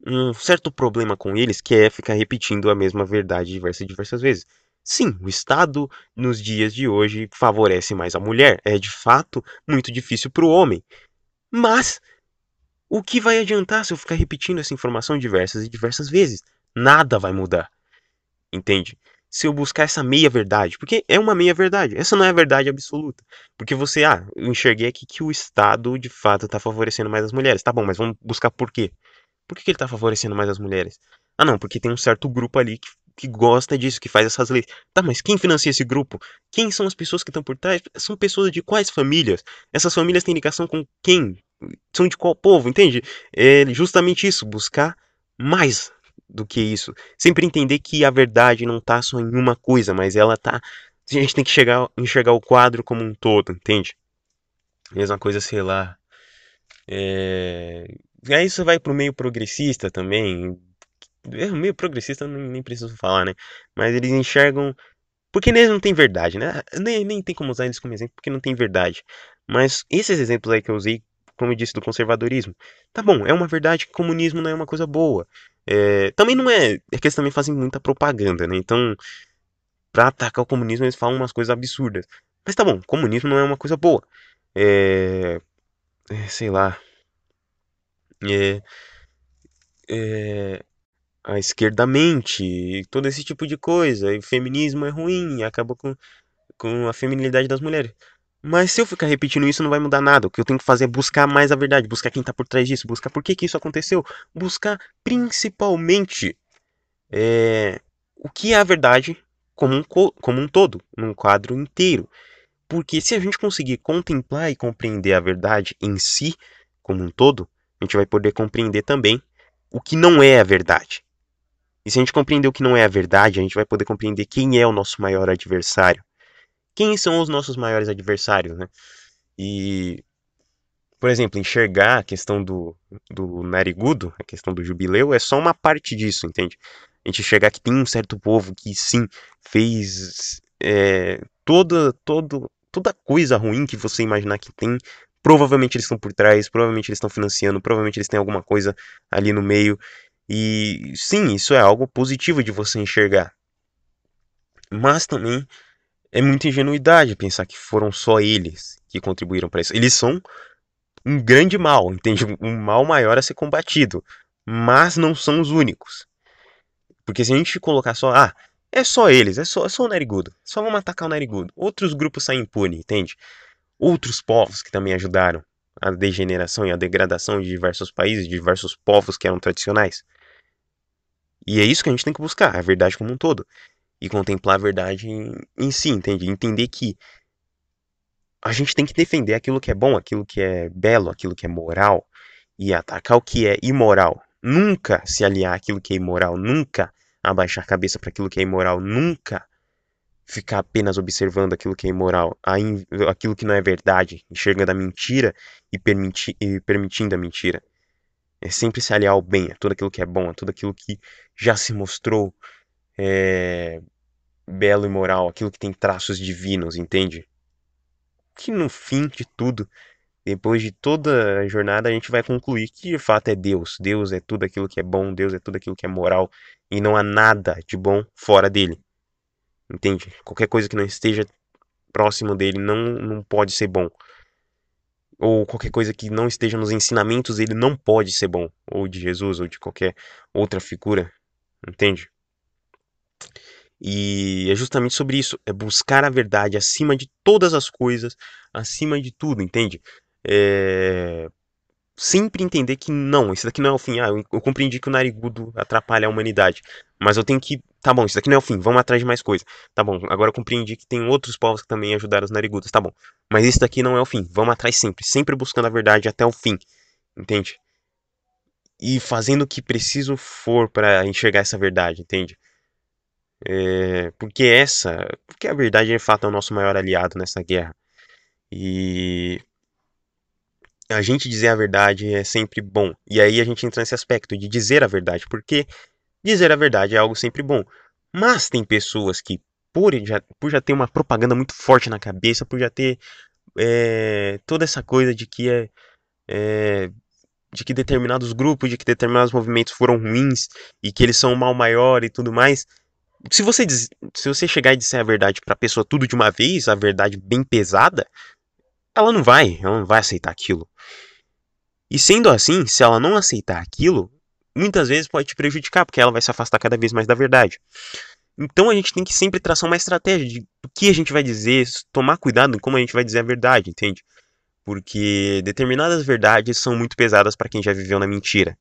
um certo problema com eles que é ficar repetindo a mesma verdade diversas e diversas vezes. Sim, o Estado nos dias de hoje favorece mais a mulher. É de fato muito difícil para o homem. Mas o que vai adiantar se eu ficar repetindo essa informação diversas e diversas vezes? Nada vai mudar. Entende? Se eu buscar essa meia verdade, porque é uma meia verdade, essa não é a verdade absoluta. Porque você, ah, eu enxerguei aqui que o Estado de fato está favorecendo mais as mulheres. Tá bom, mas vamos buscar por quê? Por que, que ele está favorecendo mais as mulheres? Ah, não, porque tem um certo grupo ali que que gosta disso, que faz essas leis. Tá, mas quem financia esse grupo? Quem são as pessoas que estão por trás? São pessoas de quais famílias? Essas famílias têm ligação com quem? São de qual povo, entende? É justamente isso, buscar mais do que isso. Sempre entender que a verdade não tá só em uma coisa, mas ela tá. A gente tem que chegar, enxergar o quadro como um todo, entende? Mesma coisa, sei lá. É... Aí isso vai pro meio progressista também, é meio progressista, nem, nem preciso falar, né? Mas eles enxergam. Porque eles não tem verdade, né? Nem, nem tem como usar eles como exemplo, porque não tem verdade. Mas esses exemplos aí que eu usei, como eu disse, do conservadorismo, tá bom, é uma verdade que comunismo não é uma coisa boa. É, também não é. É que eles também fazem muita propaganda, né? Então, pra atacar o comunismo, eles falam umas coisas absurdas. Mas tá bom, comunismo não é uma coisa boa. É. é sei lá. É. É a esquerda mente, todo esse tipo de coisa. E o feminismo é ruim, acaba com, com a feminilidade das mulheres. Mas se eu ficar repetindo isso, não vai mudar nada. O que eu tenho que fazer é buscar mais a verdade, buscar quem está por trás disso, buscar por que, que isso aconteceu, buscar principalmente é, o que é a verdade como um, como um todo, num quadro inteiro. Porque se a gente conseguir contemplar e compreender a verdade em si, como um todo, a gente vai poder compreender também o que não é a verdade. E se a gente compreender o que não é a verdade, a gente vai poder compreender quem é o nosso maior adversário. Quem são os nossos maiores adversários, né? E, por exemplo, enxergar a questão do, do narigudo, a questão do jubileu, é só uma parte disso, entende? A gente enxergar que tem um certo povo que sim fez é, toda, todo, toda coisa ruim que você imaginar que tem. Provavelmente eles estão por trás, provavelmente eles estão financiando, provavelmente eles têm alguma coisa ali no meio. E sim, isso é algo positivo de você enxergar. Mas também é muita ingenuidade pensar que foram só eles que contribuíram para isso. Eles são um grande mal, entende? Um mal maior a ser combatido. Mas não são os únicos. Porque se a gente colocar só, ah, é só eles, é só, é só o Narigudo. Só vamos atacar o Narigudo. Outros grupos saem impunes, entende? Outros povos que também ajudaram a degeneração e a degradação de diversos países, de diversos povos que eram tradicionais. E é isso que a gente tem que buscar, a verdade como um todo. E contemplar a verdade em, em si, entende? Entender que a gente tem que defender aquilo que é bom, aquilo que é belo, aquilo que é moral, e atacar o que é imoral. Nunca se aliar àquilo que é imoral, nunca abaixar a cabeça para aquilo que é imoral, nunca ficar apenas observando aquilo que é imoral, aquilo que não é verdade, enxergando a mentira e, permiti e permitindo a mentira. É sempre se aliar ao bem, a tudo aquilo que é bom, a tudo aquilo que já se mostrou é, belo e moral, aquilo que tem traços divinos, entende? Que no fim de tudo, depois de toda a jornada, a gente vai concluir que de fato é Deus. Deus é tudo aquilo que é bom, Deus é tudo aquilo que é moral, e não há nada de bom fora dele. Entende? Qualquer coisa que não esteja próximo dele não, não pode ser bom. Ou qualquer coisa que não esteja nos ensinamentos dele não pode ser bom. Ou de Jesus, ou de qualquer outra figura. Entende? E é justamente sobre isso, é buscar a verdade acima de todas as coisas, acima de tudo, entende? É... Sempre entender que não, isso daqui não é o fim. Ah, eu, eu compreendi que o narigudo atrapalha a humanidade, mas eu tenho que. Tá bom, isso daqui não é o fim, vamos atrás de mais coisa. Tá bom, agora eu compreendi que tem outros povos que também ajudaram os narigudos, tá bom. Mas isso daqui não é o fim, vamos atrás sempre, sempre buscando a verdade até o fim, entende? E fazendo o que preciso for para enxergar essa verdade, entende? É, porque essa, porque a verdade de fato é o nosso maior aliado nessa guerra. E a gente dizer a verdade é sempre bom. E aí a gente entra nesse aspecto de dizer a verdade, porque dizer a verdade é algo sempre bom. Mas tem pessoas que, por já, por já ter uma propaganda muito forte na cabeça, por já ter é, toda essa coisa de que é, é de que determinados grupos, de que determinados movimentos foram ruins e que eles são o mal maior e tudo mais, se você, diz, se você chegar e disser a verdade pra pessoa tudo de uma vez, a verdade bem pesada, ela não vai, ela não vai aceitar aquilo. E sendo assim, se ela não aceitar aquilo, muitas vezes pode te prejudicar, porque ela vai se afastar cada vez mais da verdade. Então a gente tem que sempre traçar uma estratégia de o que a gente vai dizer, tomar cuidado em como a gente vai dizer a verdade, entende? Porque determinadas verdades são muito pesadas para quem já viveu na mentira.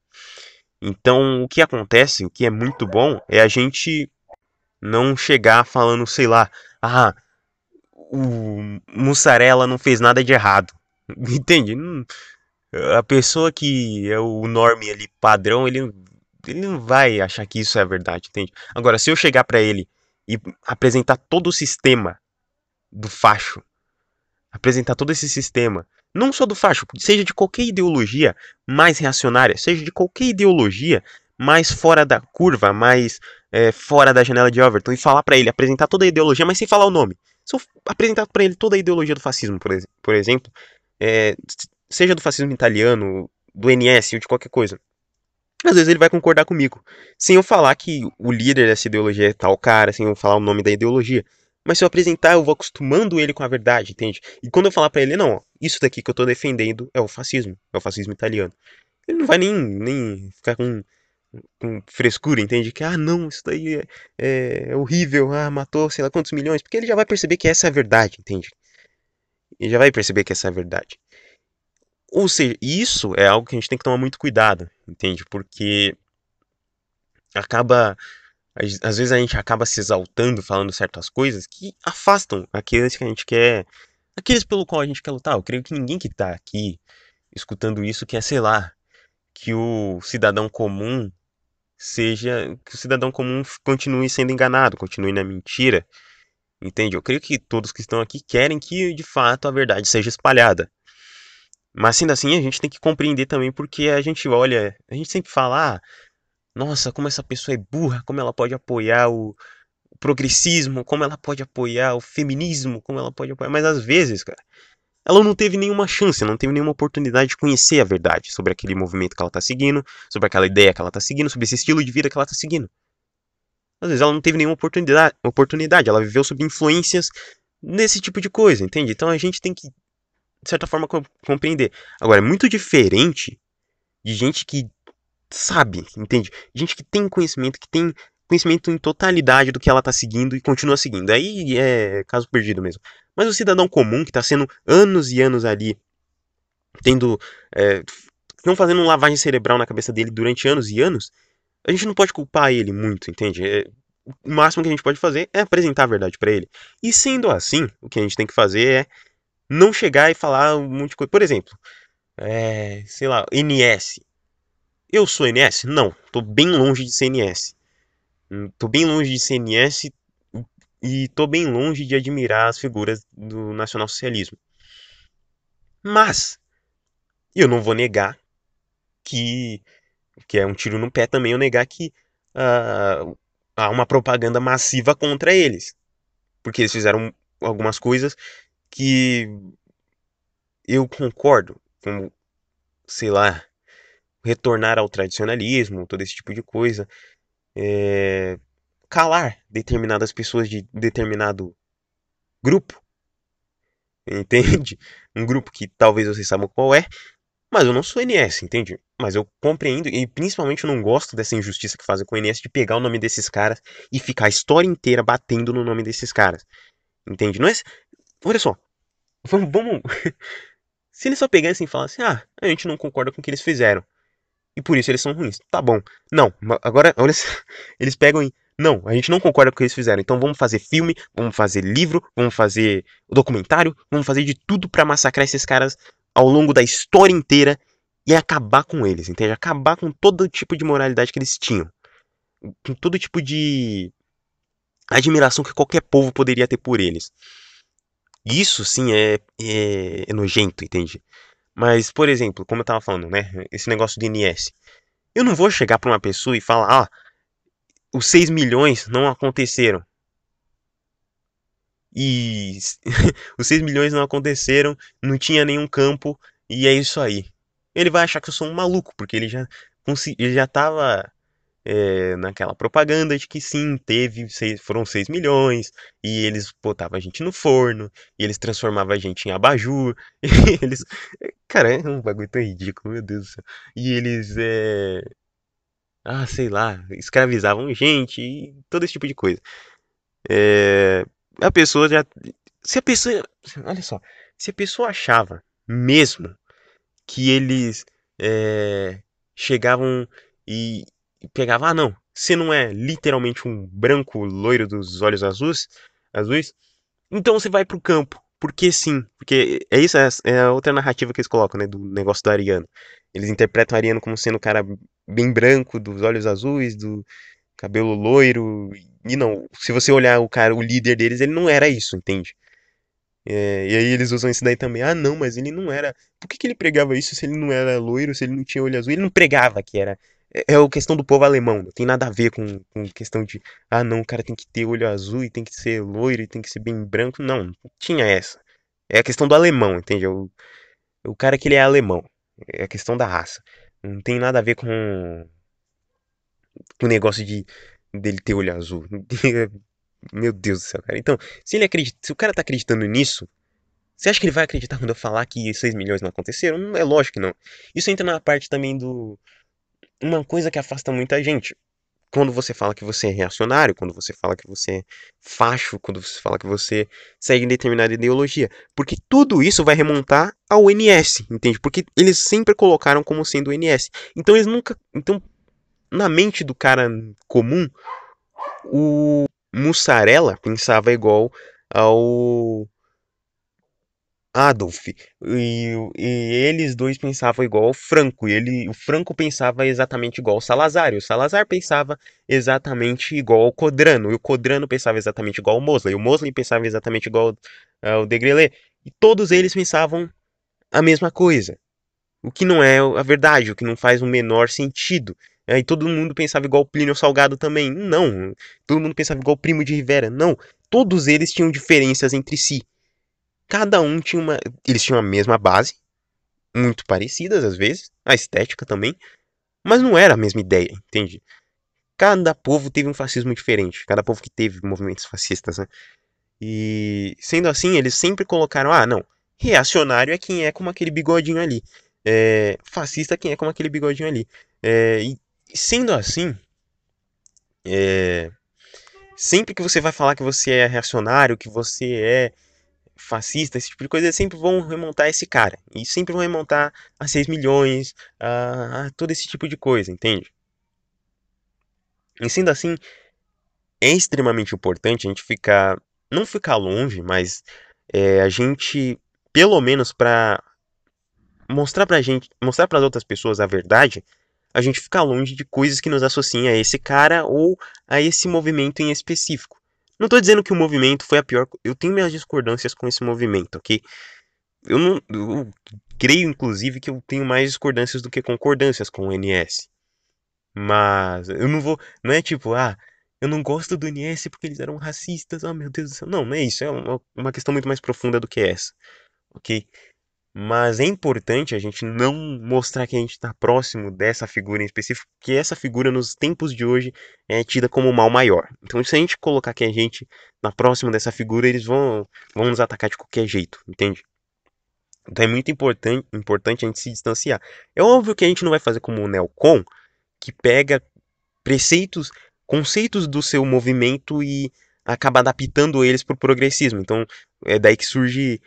Então, o que acontece, o que é muito bom, é a gente não chegar falando, sei lá, ah, o mussarela não fez nada de errado. Entende? A pessoa que é o norme ali, padrão, ele, ele não vai achar que isso é verdade, entende? Agora, se eu chegar para ele e apresentar todo o sistema do facho, apresentar todo esse sistema, não só do facho, seja de qualquer ideologia mais reacionária, seja de qualquer ideologia mais fora da curva, mais é, fora da janela de Overton e falar para ele, apresentar toda a ideologia, mas sem falar o nome. Se eu apresentar para ele toda a ideologia do fascismo, por, ex por exemplo, é, seja do fascismo italiano, do NS ou de qualquer coisa, às vezes ele vai concordar comigo, sem eu falar que o líder dessa ideologia é tal cara, sem eu falar o nome da ideologia. Mas se eu apresentar, eu vou acostumando ele com a verdade, entende? E quando eu falar para ele, não, ó, isso daqui que eu tô defendendo é o fascismo, é o fascismo italiano. Ele não vai nem, nem ficar com com frescura, entende? Que, ah, não, isso daí é, é, é, horrível, ah, matou sei lá quantos milhões, porque ele já vai perceber que essa é a verdade, entende? Ele já vai perceber que essa é a verdade. Ou seja, isso é algo que a gente tem que tomar muito cuidado, entende? Porque acaba. Às vezes a gente acaba se exaltando, falando certas coisas que afastam aqueles que a gente quer. Aqueles pelo qual a gente quer lutar. Eu creio que ninguém que tá aqui escutando isso quer, sei lá, que o cidadão comum seja que o cidadão comum continue sendo enganado, continue na mentira. Entende? Eu creio que todos que estão aqui querem que de fato a verdade seja espalhada. Mas sendo assim, a gente tem que compreender também porque a gente olha, a gente sempre fala, ah, nossa, como essa pessoa é burra, como ela pode apoiar o, o progressismo, como ela pode apoiar o feminismo, como ela pode apoiar. Mas às vezes, cara, ela não teve nenhuma chance, não teve nenhuma oportunidade de conhecer a verdade sobre aquele movimento que ela está seguindo, sobre aquela ideia que ela está seguindo, sobre esse estilo de vida que ela está seguindo. Às vezes ela não teve nenhuma oportunidade, oportunidade, ela viveu sob influências nesse tipo de coisa, entende? Então a gente tem que, de certa forma, compreender. Agora, é muito diferente de gente que sabe, entende? Gente que tem conhecimento, que tem conhecimento em totalidade do que ela está seguindo e continua seguindo. Aí é caso perdido mesmo. Mas o cidadão comum que está sendo anos e anos ali, tendo. É, não fazendo lavagem cerebral na cabeça dele durante anos e anos, a gente não pode culpar ele muito, entende? É, o máximo que a gente pode fazer é apresentar a verdade para ele. E sendo assim, o que a gente tem que fazer é não chegar e falar um monte de coisa. Por exemplo, é, sei lá, NS. Eu sou NS? Não, tô bem longe de ser NS. Tô bem longe de CNS e tô bem longe de admirar as figuras do nacionalsocialismo. Mas eu não vou negar que, que é um tiro no pé também eu negar que uh, há uma propaganda massiva contra eles. Porque eles fizeram algumas coisas que eu concordo, como, sei lá, retornar ao tradicionalismo, todo esse tipo de coisa. É, calar determinadas pessoas de determinado grupo. Entende? Um grupo que talvez vocês saibam qual é, mas eu não sou NS, entende? Mas eu compreendo e principalmente eu não gosto dessa injustiça que fazem com o NS de pegar o nome desses caras e ficar a história inteira batendo no nome desses caras. Entende? Não é. Olha só. Vamos. vamos... Se eles só pegassem e falassem, ah, a gente não concorda com o que eles fizeram. E por isso eles são ruins. Tá bom. Não, agora, olha, eles pegam e. Não, a gente não concorda com o que eles fizeram. Então vamos fazer filme, vamos fazer livro, vamos fazer documentário, vamos fazer de tudo para massacrar esses caras ao longo da história inteira e acabar com eles, entende? Acabar com todo tipo de moralidade que eles tinham. Com todo tipo de admiração que qualquer povo poderia ter por eles. Isso sim é, é, é nojento, entende? Mas, por exemplo, como eu tava falando, né? Esse negócio de NS. Eu não vou chegar pra uma pessoa e falar, ah, os 6 milhões não aconteceram. E os 6 milhões não aconteceram, não tinha nenhum campo, e é isso aí. Ele vai achar que eu sou um maluco, porque ele já, ele já tava é, naquela propaganda de que sim, teve, seis, foram 6 milhões, e eles botavam a gente no forno, e eles transformavam a gente em abajur, e eles. Cara, é um bagulho tão ridículo, meu Deus do céu. E eles. É... Ah, sei lá, escravizavam gente, e todo esse tipo de coisa. É... A pessoa já. Se a pessoa. Olha só. Se a pessoa achava mesmo que eles é... chegavam e e pegava, ah não, você não é literalmente um branco loiro dos olhos azuis, azuis, então você vai pro campo. Porque sim, porque é isso, é, é a outra narrativa que eles colocam, né, do negócio do Ariano. Eles interpretam o Ariano como sendo um cara bem branco, dos olhos azuis, do cabelo loiro. E não, se você olhar o cara, o líder deles, ele não era isso, entende? É, e aí eles usam isso daí também. Ah, não, mas ele não era. Por que, que ele pregava isso se ele não era loiro, se ele não tinha olho azul? Ele não pregava que era é, é a questão do povo alemão, não tem nada a ver com, com questão de, ah não, o cara tem que ter olho azul e tem que ser loiro e tem que ser bem branco. Não, não tinha essa. É a questão do alemão, entende? O, o cara que ele é alemão. É a questão da raça. Não tem nada a ver com, o negócio de dele ter olho azul. Meu Deus do céu, cara. Então, se ele acredita, se o cara tá acreditando nisso, você acha que ele vai acreditar quando eu falar que 6 milhões não aconteceram? É lógico que não. Isso entra na parte também do uma coisa que afasta muita gente. Quando você fala que você é reacionário, quando você fala que você é facho, quando você fala que você segue determinada ideologia. Porque tudo isso vai remontar ao NS, entende? Porque eles sempre colocaram como sendo o NS. Então eles nunca. Então, na mente do cara comum, o mussarela pensava igual ao Adolf. E, e, eles dois pensavam igual o Franco. Ele, o Franco pensava exatamente igual o Salazar. E o Salazar pensava exatamente igual ao Codrano. E o Codrano pensava exatamente igual ao Mosley. E o Mosley pensava exatamente igual ao Degrelé. E todos eles pensavam a mesma coisa. O que não é a verdade, o que não faz o menor sentido. E todo mundo pensava igual o Plínio Salgado também. Não. Todo mundo pensava igual o Primo de Rivera. Não. Todos eles tinham diferenças entre si. Cada um tinha uma. Eles tinham a mesma base, muito parecidas às vezes, a estética também, mas não era a mesma ideia, entende? Cada povo teve um fascismo diferente, cada povo que teve movimentos fascistas, né? E sendo assim, eles sempre colocaram: ah, não, reacionário é quem é como aquele bigodinho ali, é, fascista é quem é como aquele bigodinho ali. É, e sendo assim, é, sempre que você vai falar que você é reacionário, que você é fascista, esse tipo de coisa, sempre vão remontar esse cara. E sempre vão remontar a 6 milhões, a, a todo esse tipo de coisa, entende? E sendo assim, é extremamente importante a gente ficar, não ficar longe, mas é, a gente, pelo menos para mostrar pra gente, mostrar para as outras pessoas a verdade, a gente ficar longe de coisas que nos associem a esse cara ou a esse movimento em específico. Não tô dizendo que o movimento foi a pior. Eu tenho minhas discordâncias com esse movimento, ok? Eu não. Eu creio, inclusive, que eu tenho mais discordâncias do que concordâncias com o NS. Mas eu não vou. Não é tipo, ah, eu não gosto do NS porque eles eram racistas, oh meu Deus do céu. Não, não é isso. É uma, uma questão muito mais profunda do que essa. Ok? Mas é importante a gente não mostrar que a gente está próximo dessa figura em específico, porque essa figura nos tempos de hoje é tida como o mal maior. Então, se a gente colocar que a gente na próxima dessa figura, eles vão, vão nos atacar de qualquer jeito, entende? Então é muito importante, importante a gente se distanciar. É óbvio que a gente não vai fazer como o Nelcon, que pega preceitos, conceitos do seu movimento e acaba adaptando eles para o progressismo. Então é daí que surge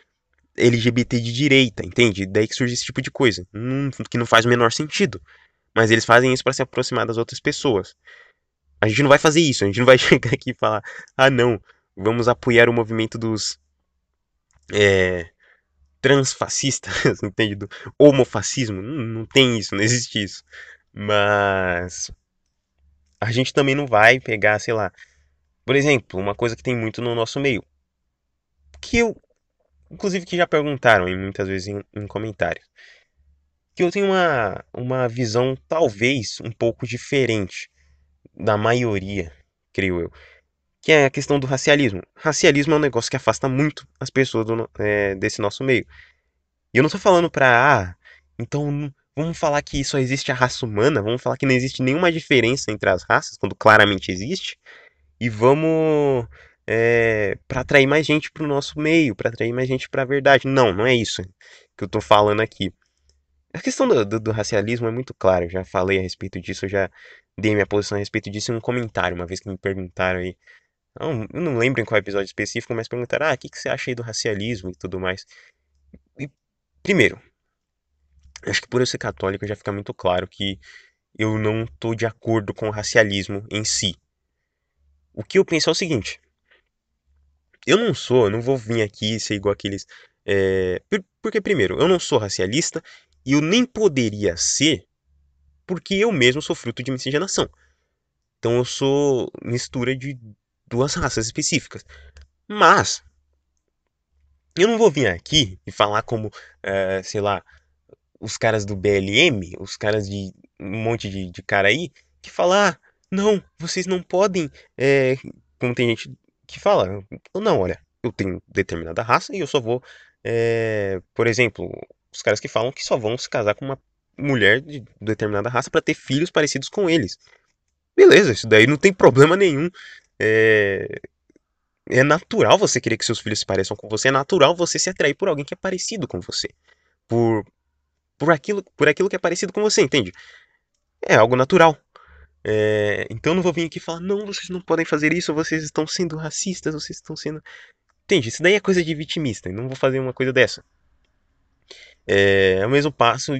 LGBT de direita, entende? Daí que surge esse tipo de coisa, que não faz o menor sentido. Mas eles fazem isso para se aproximar das outras pessoas. A gente não vai fazer isso, a gente não vai chegar aqui e falar, ah não, vamos apoiar o movimento dos é, transfascistas, entende? Do homofascismo, não, não tem isso, não existe isso. Mas a gente também não vai pegar, sei lá, por exemplo, uma coisa que tem muito no nosso meio, que eu inclusive que já perguntaram muitas vezes em, em comentários, que eu tenho uma, uma visão talvez um pouco diferente da maioria, creio eu, que é a questão do racialismo. Racialismo é um negócio que afasta muito as pessoas do, é, desse nosso meio. E eu não estou falando para, ah, então vamos falar que só existe a raça humana, vamos falar que não existe nenhuma diferença entre as raças, quando claramente existe, e vamos é, para atrair mais gente para o nosso meio, para atrair mais gente para a verdade. Não, não é isso que eu estou falando aqui. A questão do, do, do, racialismo é muito clara, eu já falei a respeito disso, eu já dei minha posição a respeito disso em um comentário, uma vez que me perguntaram aí. Eu não lembro em qual episódio específico, mas perguntaram: ah, o que, que você acha aí do racialismo e tudo mais. E, primeiro, acho que por eu ser católico já fica muito claro que eu não estou de acordo com o racialismo em si. O que eu penso é o seguinte: eu não sou, eu não vou vir aqui ser igual aqueles. É, porque, primeiro, eu não sou racialista e eu nem poderia ser porque eu mesmo sou fruto de miscigenação. Então eu sou mistura de duas raças específicas. Mas eu não vou vir aqui e falar como, é, sei lá, os caras do BLM, os caras de um monte de, de cara aí, que falar, ah, não, vocês não podem, é, como tem gente que fala, não, olha, eu tenho determinada raça e eu só vou, é, por exemplo, os caras que falam que só vão se casar com uma mulher de determinada raça para ter filhos parecidos com eles. Beleza, isso daí não tem problema nenhum. É, é natural você querer que seus filhos se pareçam com você, é natural você se atrair por alguém que é parecido com você. Por, por, aquilo, por aquilo que é parecido com você, entende? É algo natural. É, então não vou vir aqui falar, não, vocês não podem fazer isso, vocês estão sendo racistas, vocês estão sendo. Entende? Isso daí é coisa de vitimista, não vou fazer uma coisa dessa. É, é o mesmo passo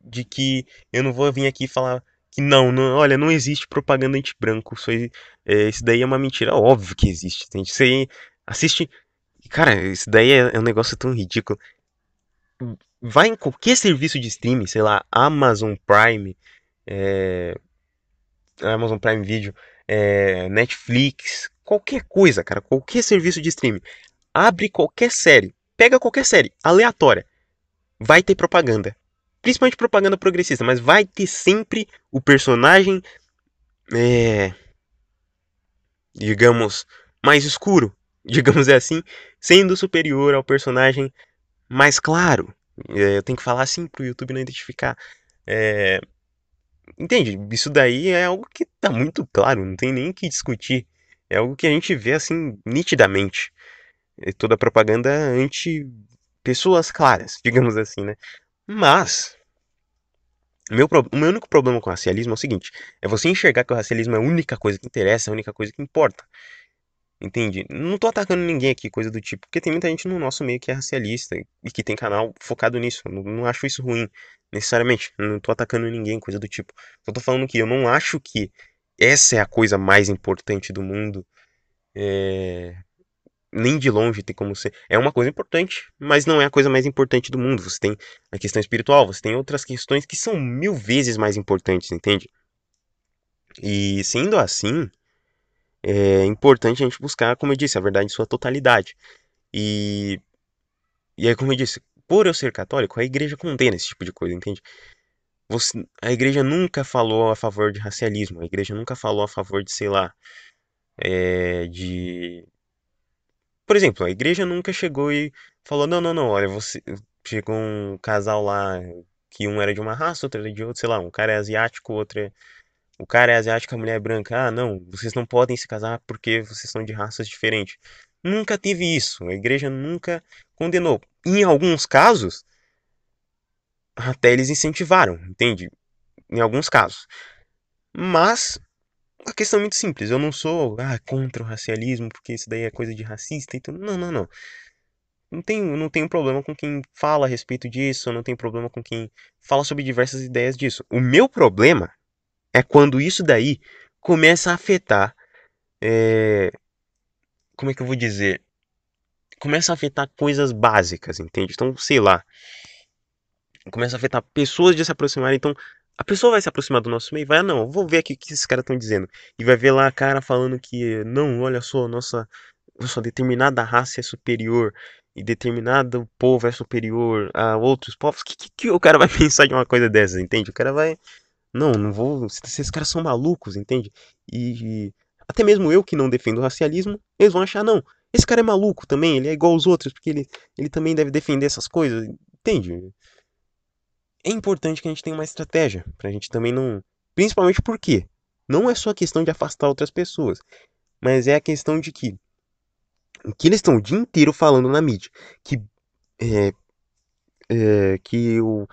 de que eu não vou vir aqui falar que não, não olha, não existe propaganda anti-branco, isso, é, isso daí é uma mentira, óbvio que existe, entende? Você assiste. Cara, isso daí é, é um negócio tão ridículo. Vai em qualquer serviço de streaming, sei lá, Amazon Prime, é, Amazon Prime Video, é, Netflix, qualquer coisa, cara, qualquer serviço de streaming. Abre qualquer série, pega qualquer série, aleatória, vai ter propaganda. Principalmente propaganda progressista, mas vai ter sempre o personagem, é, digamos, mais escuro, digamos assim, sendo superior ao personagem mais claro. É, eu tenho que falar assim pro YouTube não identificar. É, Entende? Isso daí é algo que tá muito claro, não tem nem o que discutir. É algo que a gente vê assim nitidamente. É toda a propaganda anti pessoas claras, digamos assim, né? Mas meu, o meu único problema com o racialismo é o seguinte: é você enxergar que o racialismo é a única coisa que interessa, a única coisa que importa. Entende? Não tô atacando ninguém aqui, coisa do tipo, porque tem muita gente no nosso meio que é racialista e que tem canal focado nisso. Não, não acho isso ruim, necessariamente. Não tô atacando ninguém, coisa do tipo. Só tô falando que eu não acho que essa é a coisa mais importante do mundo. É... Nem de longe tem como ser. É uma coisa importante, mas não é a coisa mais importante do mundo. Você tem a questão espiritual, você tem outras questões que são mil vezes mais importantes, entende? E sendo assim, é importante a gente buscar, como eu disse, a verdade em sua totalidade. E, e aí, como eu disse, por eu ser católico, a igreja condena esse tipo de coisa, entende? Você, a igreja nunca falou a favor de racialismo, a igreja nunca falou a favor de, sei lá, é, de. Por exemplo, a igreja nunca chegou e falou: não, não, não, olha, você. Chegou um casal lá que um era de uma raça, outro era de outra, sei lá, um cara é asiático, outro é. O cara é asiático, a mulher é branca. Ah, não, vocês não podem se casar porque vocês são de raças diferentes. Nunca teve isso. A igreja nunca condenou. Em alguns casos, até eles incentivaram, entende? Em alguns casos. Mas a questão é muito simples. Eu não sou ah, contra o racialismo, porque isso daí é coisa de racista e tudo. Não, não, não. Não tenho, não tenho problema com quem fala a respeito disso, não tenho problema com quem fala sobre diversas ideias disso. O meu problema é quando isso daí começa a afetar. É... Como é que eu vou dizer? Começa a afetar coisas básicas, entende? Então, sei lá. Começa a afetar pessoas de se aproximarem. Então, a pessoa vai se aproximar do nosso meio e vai, ah, não, vou ver aqui o que esses caras estão dizendo. E vai ver lá a cara falando que, não, olha só, nossa, nossa determinada raça é superior e determinado povo é superior a outros povos. Que, que, que, o cara vai pensar de uma coisa dessas, entende? O cara vai. Não, não vou. Esses caras são malucos, entende? E, e até mesmo eu que não defendo o racialismo, eles vão achar, não, esse cara é maluco também, ele é igual aos outros, porque ele, ele também deve defender essas coisas, entende? É importante que a gente tenha uma estratégia, pra gente também não. Principalmente porque não é só questão de afastar outras pessoas, mas é a questão de que o que eles estão o dia inteiro falando na mídia, que é, é, que o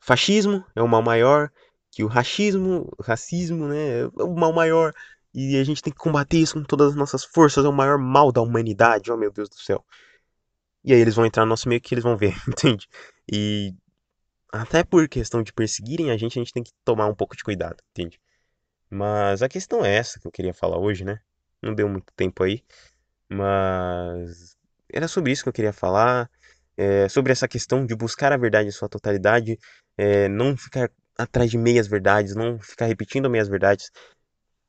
fascismo é o mal maior, que o racismo, racismo, né, é o mal maior e a gente tem que combater isso com todas as nossas forças, é o maior mal da humanidade, oh meu Deus do céu. E aí eles vão entrar no nosso meio que eles vão ver, entende? E até por questão de perseguirem a gente, a gente tem que tomar um pouco de cuidado, entende? Mas a questão é essa que eu queria falar hoje, né? Não deu muito tempo aí, mas era sobre isso que eu queria falar, é, sobre essa questão de buscar a verdade em sua totalidade, é, não ficar atrás de meias verdades, não ficar repetindo meias verdades,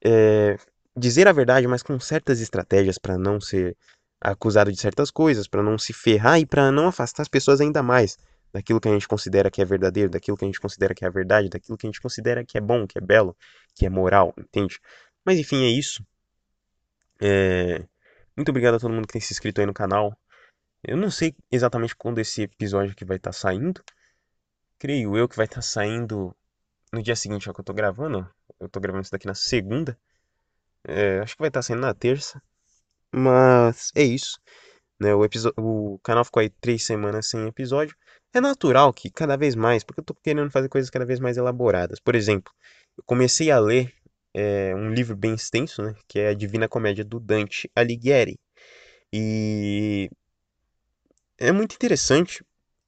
é, dizer a verdade, mas com certas estratégias para não ser acusado de certas coisas, para não se ferrar e para não afastar as pessoas ainda mais daquilo que a gente considera que é verdadeiro, daquilo que a gente considera que é a verdade, daquilo que a gente considera que é bom, que é belo, que é moral, entende? Mas enfim, é isso. É... Muito obrigado a todo mundo que tem se inscrito aí no canal. Eu não sei exatamente quando esse episódio aqui vai estar tá saindo, creio eu que vai estar tá saindo no dia seguinte ao que eu tô gravando. Eu tô gravando isso daqui na segunda. É, acho que vai estar tá saindo na terça. Mas é isso. Né? O, o canal ficou aí três semanas sem episódio. É natural que cada vez mais, porque eu tô querendo fazer coisas cada vez mais elaboradas. Por exemplo, eu comecei a ler é, um livro bem extenso, né? Que é a Divina Comédia do Dante Alighieri. E é muito interessante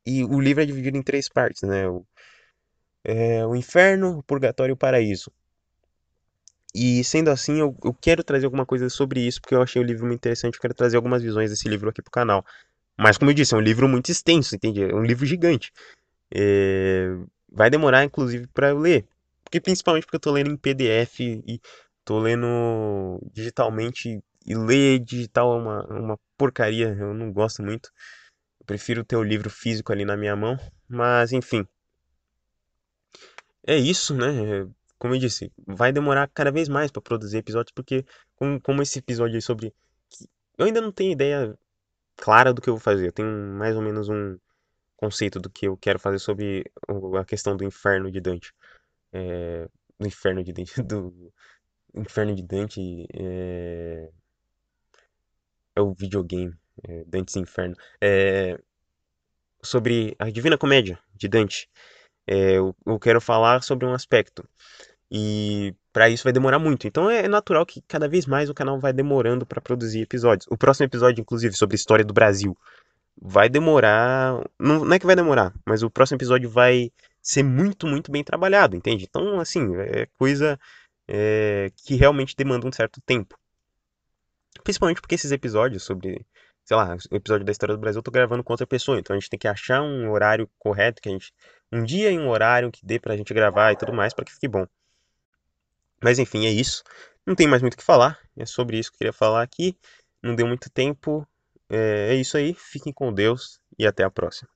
e o livro é dividido em três partes, né? O, é, o inferno, o purgatório e o paraíso. E sendo assim, eu, eu, quero trazer alguma coisa sobre isso, porque eu achei o livro muito interessante. Eu quero trazer algumas visões desse livro aqui pro canal. Mas, como eu disse, é um livro muito extenso, entende? É um livro gigante. É, vai demorar, inclusive, para eu ler. Porque, principalmente porque eu tô lendo em PDF e tô lendo digitalmente. E ler digital é uma, uma porcaria, eu não gosto muito prefiro ter o livro físico ali na minha mão, mas enfim. É isso, né? Como eu disse, vai demorar cada vez mais para produzir episódios, porque como, como esse episódio aí sobre. Eu ainda não tenho ideia clara do que eu vou fazer. Eu tenho mais ou menos um conceito do que eu quero fazer sobre a questão do inferno de Dante. É, do inferno de Dante. Do inferno de Dante é, é o videogame é, Dante's Inferno, é, sobre a Divina Comédia de Dante. É, eu, eu, quero falar sobre um aspecto. E para isso vai demorar muito. Então é natural que cada vez mais o canal vai demorando para produzir episódios. O próximo episódio, inclusive, sobre a história do Brasil, vai demorar. Não, não é que vai demorar, mas o próximo episódio vai ser muito, muito bem trabalhado, entende? Então, assim, é coisa é, que realmente demanda um certo tempo. Principalmente porque esses episódios sobre sei lá, o episódio da história do Brasil eu tô gravando com outra pessoa, então a gente tem que achar um horário correto, que a gente. Um dia e um horário que dê pra gente gravar e tudo mais para que fique bom. Mas enfim, é isso. Não tem mais muito o que falar. É sobre isso que eu queria falar aqui. Não deu muito tempo. É, é isso aí. Fiquem com Deus e até a próxima.